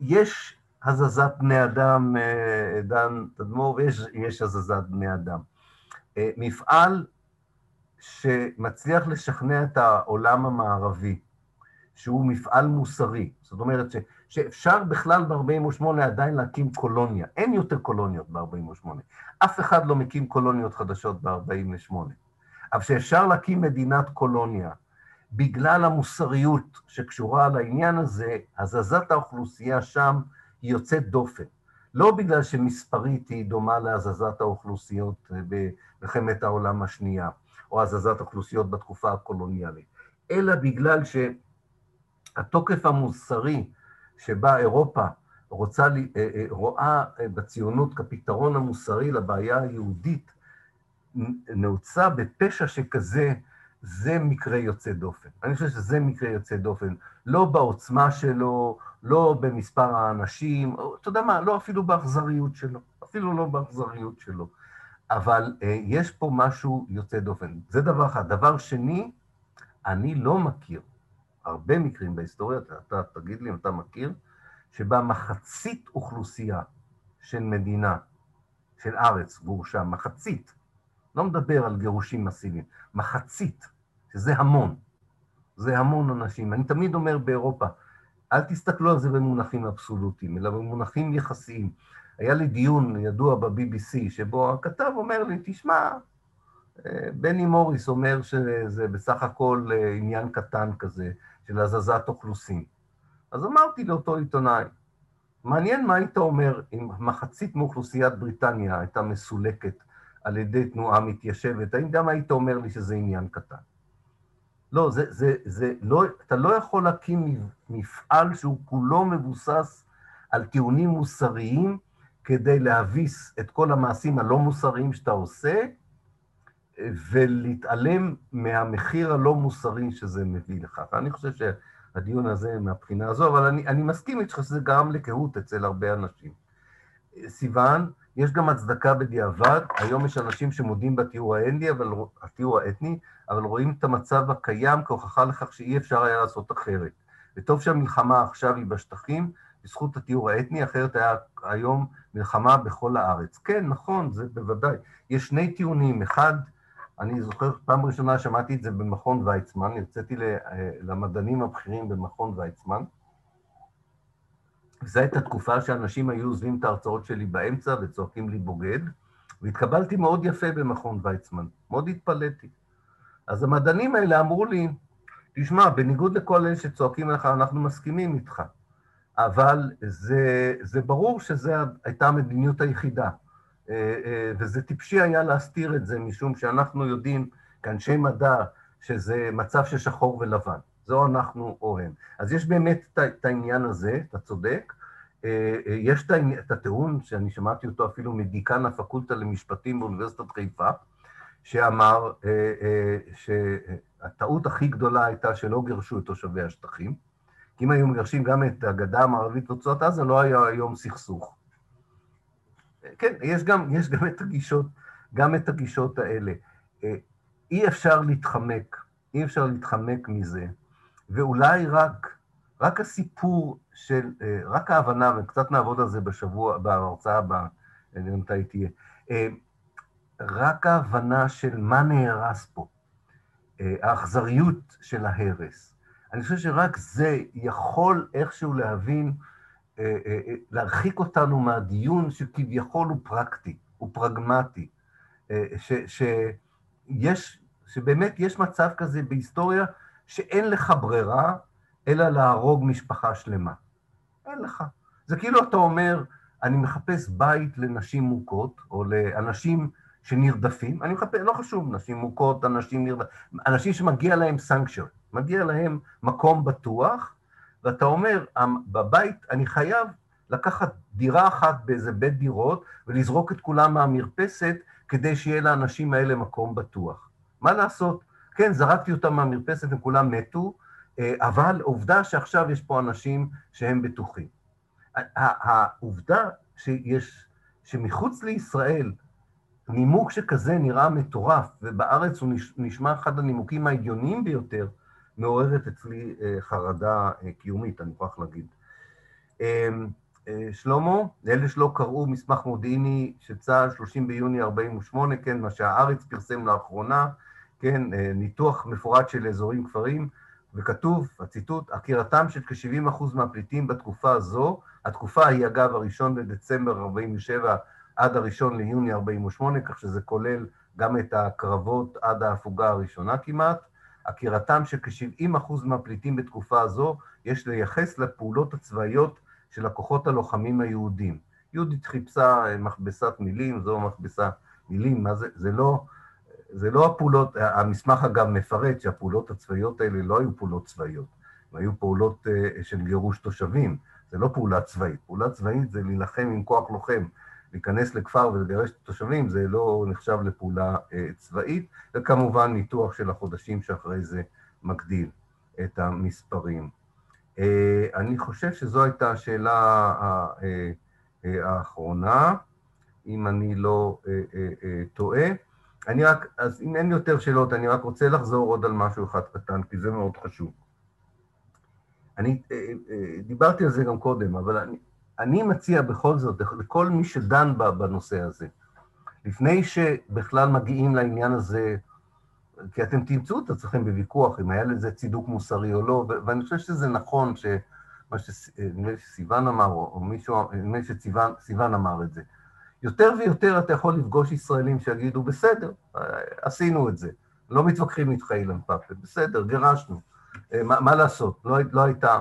יש הזזת בני אדם, אה, דן תדמור, ויש הזזת בני אדם. אה, מפעל שמצליח לשכנע את העולם המערבי, שהוא מפעל מוסרי, זאת אומרת ש, שאפשר בכלל ב-48' עדיין להקים קולוניה, אין יותר קולוניות ב-48', אף אחד לא מקים קולוניות חדשות ב-48', אבל שאפשר להקים מדינת קולוניה, בגלל המוסריות שקשורה לעניין הזה, הזזת האוכלוסייה שם היא יוצאת דופן. לא בגלל שמספרית היא דומה להזזת האוכלוסיות במלחמת העולם השנייה, או הזזת אוכלוסיות בתקופה הקולוניאלית, אלא בגלל שהתוקף המוסרי שבה אירופה רוצה, אה, אה, רואה בציונות כפתרון המוסרי לבעיה היהודית, נעוצה בפשע שכזה, זה מקרה יוצא דופן. אני חושב שזה מקרה יוצא דופן, לא בעוצמה שלו, לא במספר האנשים, אתה יודע מה, לא אפילו באכזריות שלו, אפילו לא באכזריות שלו. אבל אה, יש פה משהו יוצא דופן. זה דבר אחד. דבר שני, אני לא מכיר הרבה מקרים בהיסטוריה, אתה תגיד לי אם אתה מכיר, שבה מחצית אוכלוסייה של מדינה, של ארץ, גורשה, מחצית, לא מדבר על גירושים מסיביים, מחצית, שזה המון, זה המון אנשים. אני תמיד אומר באירופה, אל תסתכלו על זה במונחים אבסולוטיים, אלא במונחים יחסיים. היה לי דיון ידוע ב-BBC, שבו הכתב אומר לי, תשמע, בני מוריס אומר שזה בסך הכל אה, עניין קטן כזה של הזזת אוכלוסין. אז אמרתי לאותו עיתונאי, מעניין מה היית אומר אם מחצית מאוכלוסיית בריטניה הייתה מסולקת על ידי תנועה מתיישבת, האם גם היית אומר לי שזה עניין קטן? לא, זה, זה, זה לא, אתה לא יכול להקים מפעל שהוא כולו מבוסס על טיעונים מוסריים כדי להביס את כל המעשים הלא מוסריים שאתה עושה, ולהתעלם מהמחיר הלא מוסרי שזה מביא לך. אני חושב שהדיון הזה מהבחינה הזו, אבל אני, אני מסכים איתך שזה גרם לקהות אצל הרבה אנשים. סיוון, יש גם הצדקה בדיעבד, היום יש אנשים שמודים בתיאור האתני, אבל, התיאור האתני, אבל רואים את המצב הקיים כהוכחה לכך שאי אפשר היה לעשות אחרת. וטוב שהמלחמה עכשיו היא בשטחים, בזכות התיאור האתני, אחרת היה היום מלחמה בכל הארץ. כן, נכון, זה בוודאי. יש שני טיעונים, אחד, אני זוכר, פעם ראשונה שמעתי את זה במכון ויצמן, הרציתי למדענים הבכירים במכון ויצמן, וזו הייתה תקופה שאנשים היו עוזבים את ההרצאות שלי באמצע וצועקים לי בוגד, והתקבלתי מאוד יפה במכון ויצמן, מאוד התפלאתי. אז המדענים האלה אמרו לי, תשמע, בניגוד לכל אלה שצועקים לך, אנחנו מסכימים איתך, אבל זה, זה ברור שזו הייתה המדיניות היחידה, וזה טיפשי היה להסתיר את זה, משום שאנחנו יודעים, כאנשי מדע, שזה מצב של שחור ולבן. זו אנחנו או הם. אז יש באמת את העניין הזה, אתה צודק. יש את הטיעון, שאני שמעתי אותו אפילו מדיקן הפקולטה למשפטים באוניברסיטת חיפה, שאמר שהטעות הכי גדולה הייתה שלא גירשו את תושבי השטחים, כי אם היו מגרשים גם את הגדה המערבית ורצועת עזה, לא היה היום סכסוך. כן, יש גם, יש גם את הגישות, גם את הגישות האלה. אי אפשר להתחמק, אי אפשר להתחמק מזה, ואולי רק, רק הסיפור של, רק ההבנה, וקצת נעבוד על זה בשבוע, בהרצאה הבאה, אני יודע מתי תהיה, רק ההבנה של מה נהרס פה, האכזריות של ההרס. אני חושב שרק זה יכול איכשהו להבין, להרחיק אותנו מהדיון שכביכול הוא פרקטי, הוא פרגמטי, ש, שיש, שבאמת יש מצב כזה בהיסטוריה שאין לך ברירה אלא להרוג משפחה שלמה. אין לך. זה כאילו אתה אומר, אני מחפש בית לנשים מוכות, או לאנשים שנרדפים, אני מחפש, לא חשוב, נשים מוכות, אנשים נרדפים, אנשים שמגיע להם סנקציות, מגיע להם מקום בטוח, ואתה אומר, בבית אני חייב לקחת דירה אחת באיזה בית דירות ולזרוק את כולם מהמרפסת כדי שיהיה לאנשים האלה מקום בטוח. מה לעשות? כן, זרקתי אותם מהמרפסת, הם כולם מתו, אבל עובדה שעכשיו יש פה אנשים שהם בטוחים. העובדה שיש, שמחוץ לישראל נימוק שכזה נראה מטורף, ובארץ הוא נשמע אחד הנימוקים ההגיוניים ביותר, מעוררת אצלי חרדה קיומית, אני מוכרח להגיד. שלמה, לאלה שלא קראו מסמך מודיעיני של צה"ל, 30 ביוני 48', כן, מה שהארץ פרסם לאחרונה, כן, ניתוח מפורט של אזורים כפרים, וכתוב, הציטוט, עקירתם של כ-70% מהפליטים בתקופה הזו, התקופה היא אגב הראשון לדצמבר 47' עד הראשון ליוני 48', כך שזה כולל גם את הקרבות עד ההפוגה הראשונה כמעט, עקירתם של כ-70% מהפליטים בתקופה הזו, יש לייחס לפעולות הצבאיות של הכוחות הלוחמים היהודים. יהודית חיפשה מכבסת מילים, זו מכבסת מילים, מה זה? זה לא... זה לא הפעולות, המסמך אגב מפרט שהפעולות הצבאיות האלה לא היו פעולות צבאיות, הן היו פעולות של גירוש תושבים, זה לא פעולה צבאית. פעולה צבאית זה להילחם עם כוח לוחם, להיכנס לכפר ולגרש את התושבים, זה לא נחשב לפעולה צבאית, וכמובן ניתוח של החודשים שאחרי זה מגדיל את המספרים. אני חושב שזו הייתה השאלה האחרונה, אם אני לא טועה. אני רק, אז אם אין יותר שאלות, אני רק רוצה לחזור עוד על משהו אחד קטן, כי זה מאוד חשוב. אני דיברתי על זה גם קודם, אבל אני, אני מציע בכל זאת, לכל מי שדן בנושא הזה, לפני שבכלל מגיעים לעניין הזה, כי אתם תמצאו את עצמכם בוויכוח, אם היה לזה צידוק מוסרי או לא, ואני חושב שזה נכון, שמה שסיוון אמר, או מישהו, נדמה לי שסיוון אמר את זה, יותר ויותר אתה יכול לפגוש ישראלים שיגידו, בסדר, עשינו את זה, לא מתווכחים איתך אילן פאפל, בסדר, גירשנו, מה, מה לעשות, לא, לא הייתה,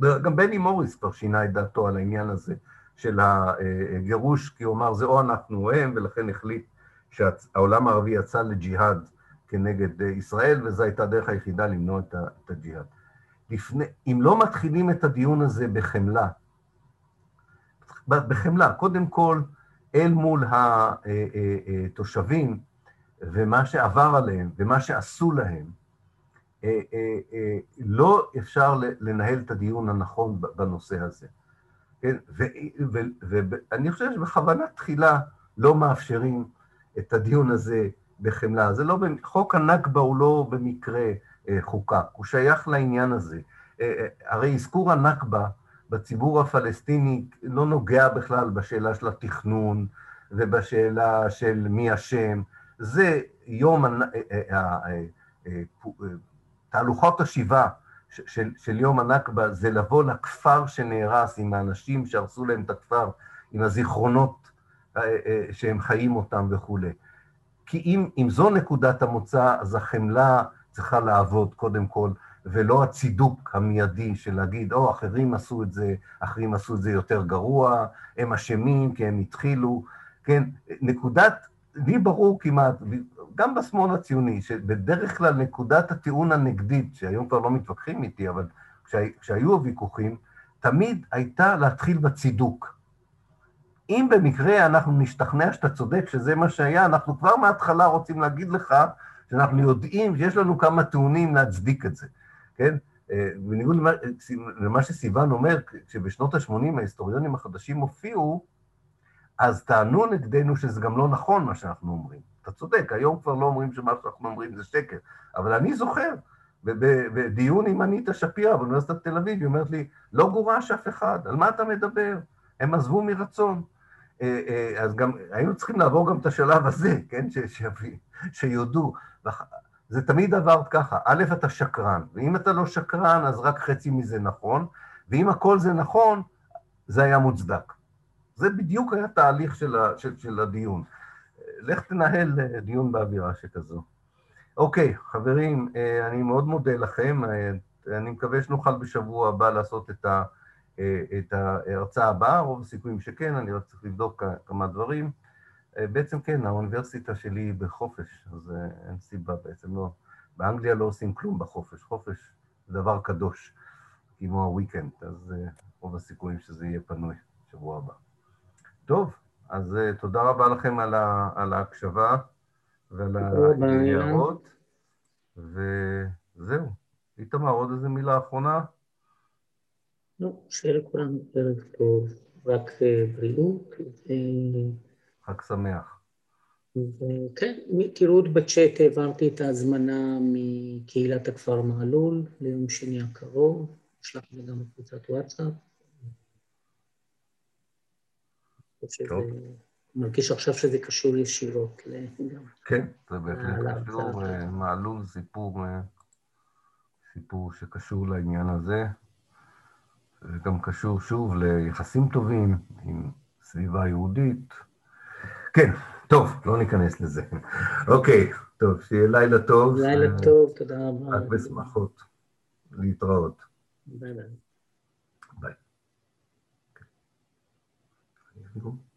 גם בני מוריס כבר שינה את דעתו על העניין הזה של הגירוש, כי הוא אמר, זה או אנחנו או הם, ולכן החליט שהעולם הערבי יצא לג'יהאד כנגד ישראל, וזו הייתה הדרך היחידה למנוע את הג'יהאד. לפני, אם לא מתחילים את הדיון הזה בחמלה, בחמלה, קודם כל, אל מול התושבים ומה שעבר עליהם ומה שעשו להם, לא אפשר לנהל את הדיון הנכון בנושא הזה. כן? ואני חושב שבכוונה תחילה לא מאפשרים את הדיון הזה בחמלה. זה לא, חוק הנכבה הוא לא במקרה אה, חוקק, הוא שייך לעניין הזה. אה, אה, הרי אזכור הנכבה בציבור הפלסטיני לא נוגע בכלל בשאלה של התכנון ובשאלה של מי אשם. זה יום תהלוכות השיבה של, של יום הנכבה, זה לבוא לכפר שנהרס עם האנשים שהרסו להם את הכפר, עם הזיכרונות שהם חיים אותם וכולי. כי אם, אם זו נקודת המוצא, אז החמלה צריכה לעבוד קודם כל, ולא הצידוק המיידי של להגיד, או, oh, אחרים עשו את זה, אחרים עשו את זה יותר גרוע, הם אשמים כי הם התחילו, כן? נקודת, לי ברור כמעט, גם בשמאל הציוני, שבדרך כלל נקודת הטיעון הנגדית, שהיום כבר לא מתווכחים איתי, אבל כשהיו הוויכוחים, תמיד הייתה להתחיל בצידוק. אם במקרה אנחנו נשתכנע שאתה צודק, שזה מה שהיה, אנחנו כבר מההתחלה רוצים להגיד לך שאנחנו יודעים שיש לנו כמה טיעונים להצדיק את זה, כן? אה, בניגוד למה שסיוון אומר, כשבשנות ה-80 ההיסטוריונים החדשים הופיעו, אז טענו נגדנו שזה גם לא נכון מה שאנחנו אומרים. אתה צודק, היום כבר לא אומרים שמה שאנחנו אומרים זה שקר, אבל אני זוכר, בדיון עם אניטה שפירא באוניברסיטת תל אביב, היא אומרת לי, לא גורש אף אחד, על מה אתה מדבר? הם עזבו מרצון. אה, אה, אז גם היינו צריכים לעבור גם את השלב הזה, כן, שיודו. זה תמיד עברת ככה, א', אתה שקרן, ואם אתה לא שקרן, אז רק חצי מזה נכון, ואם הכל זה נכון, זה היה מוצדק. זה בדיוק היה תהליך של, ה, של, של הדיון. לך תנהל אה, דיון באווירה שכזו. אוקיי, חברים, אני מאוד מודה לכם, אני מקווה שנוכל בשבוע הבא לעשות את ה... אה, את ההרצאה הבאה, רוב הסיכויים שכן, אני רק צריך לבדוק כמה דברים. אה, בעצם כן, האוניברסיטה שלי היא בחופש, אז אה, אין סיבה בעצם לא... באנגליה לא עושים כלום בחופש, חופש זה דבר קדוש, כמו הוויקנד, אז רוב הסיכויים שזה יהיה פנוי שבוע הבא. טוב, אז תודה רבה לכם על, ה, על ההקשבה ועל ההערות, וזהו. איתמר, עוד איזה מילה אחרונה? לא, שיהיה לכולנו ערב טוב, רק אה, בריאות. ו... חג שמח. וכן, תראו בצ'אט העברתי את ההזמנה מקהילת הכפר מעלול ליום שני הקרוב, אשלח את זה גם בקבוצת וואטסאפ. טוב. מרגיש עכשיו שזה קשור ישירות. כן, זה בהחלט קשור, אה, מעלול סיפור, אה, סיפור שקשור לעניין הזה. זה גם קשור שוב ליחסים טובים עם סביבה יהודית. כן, טוב, לא ניכנס לזה. *laughs* אוקיי, טוב, שיהיה לילה טוב. לילה טוב, תודה רבה. רק בשמחות. להתראות. ביי ביי. ביי.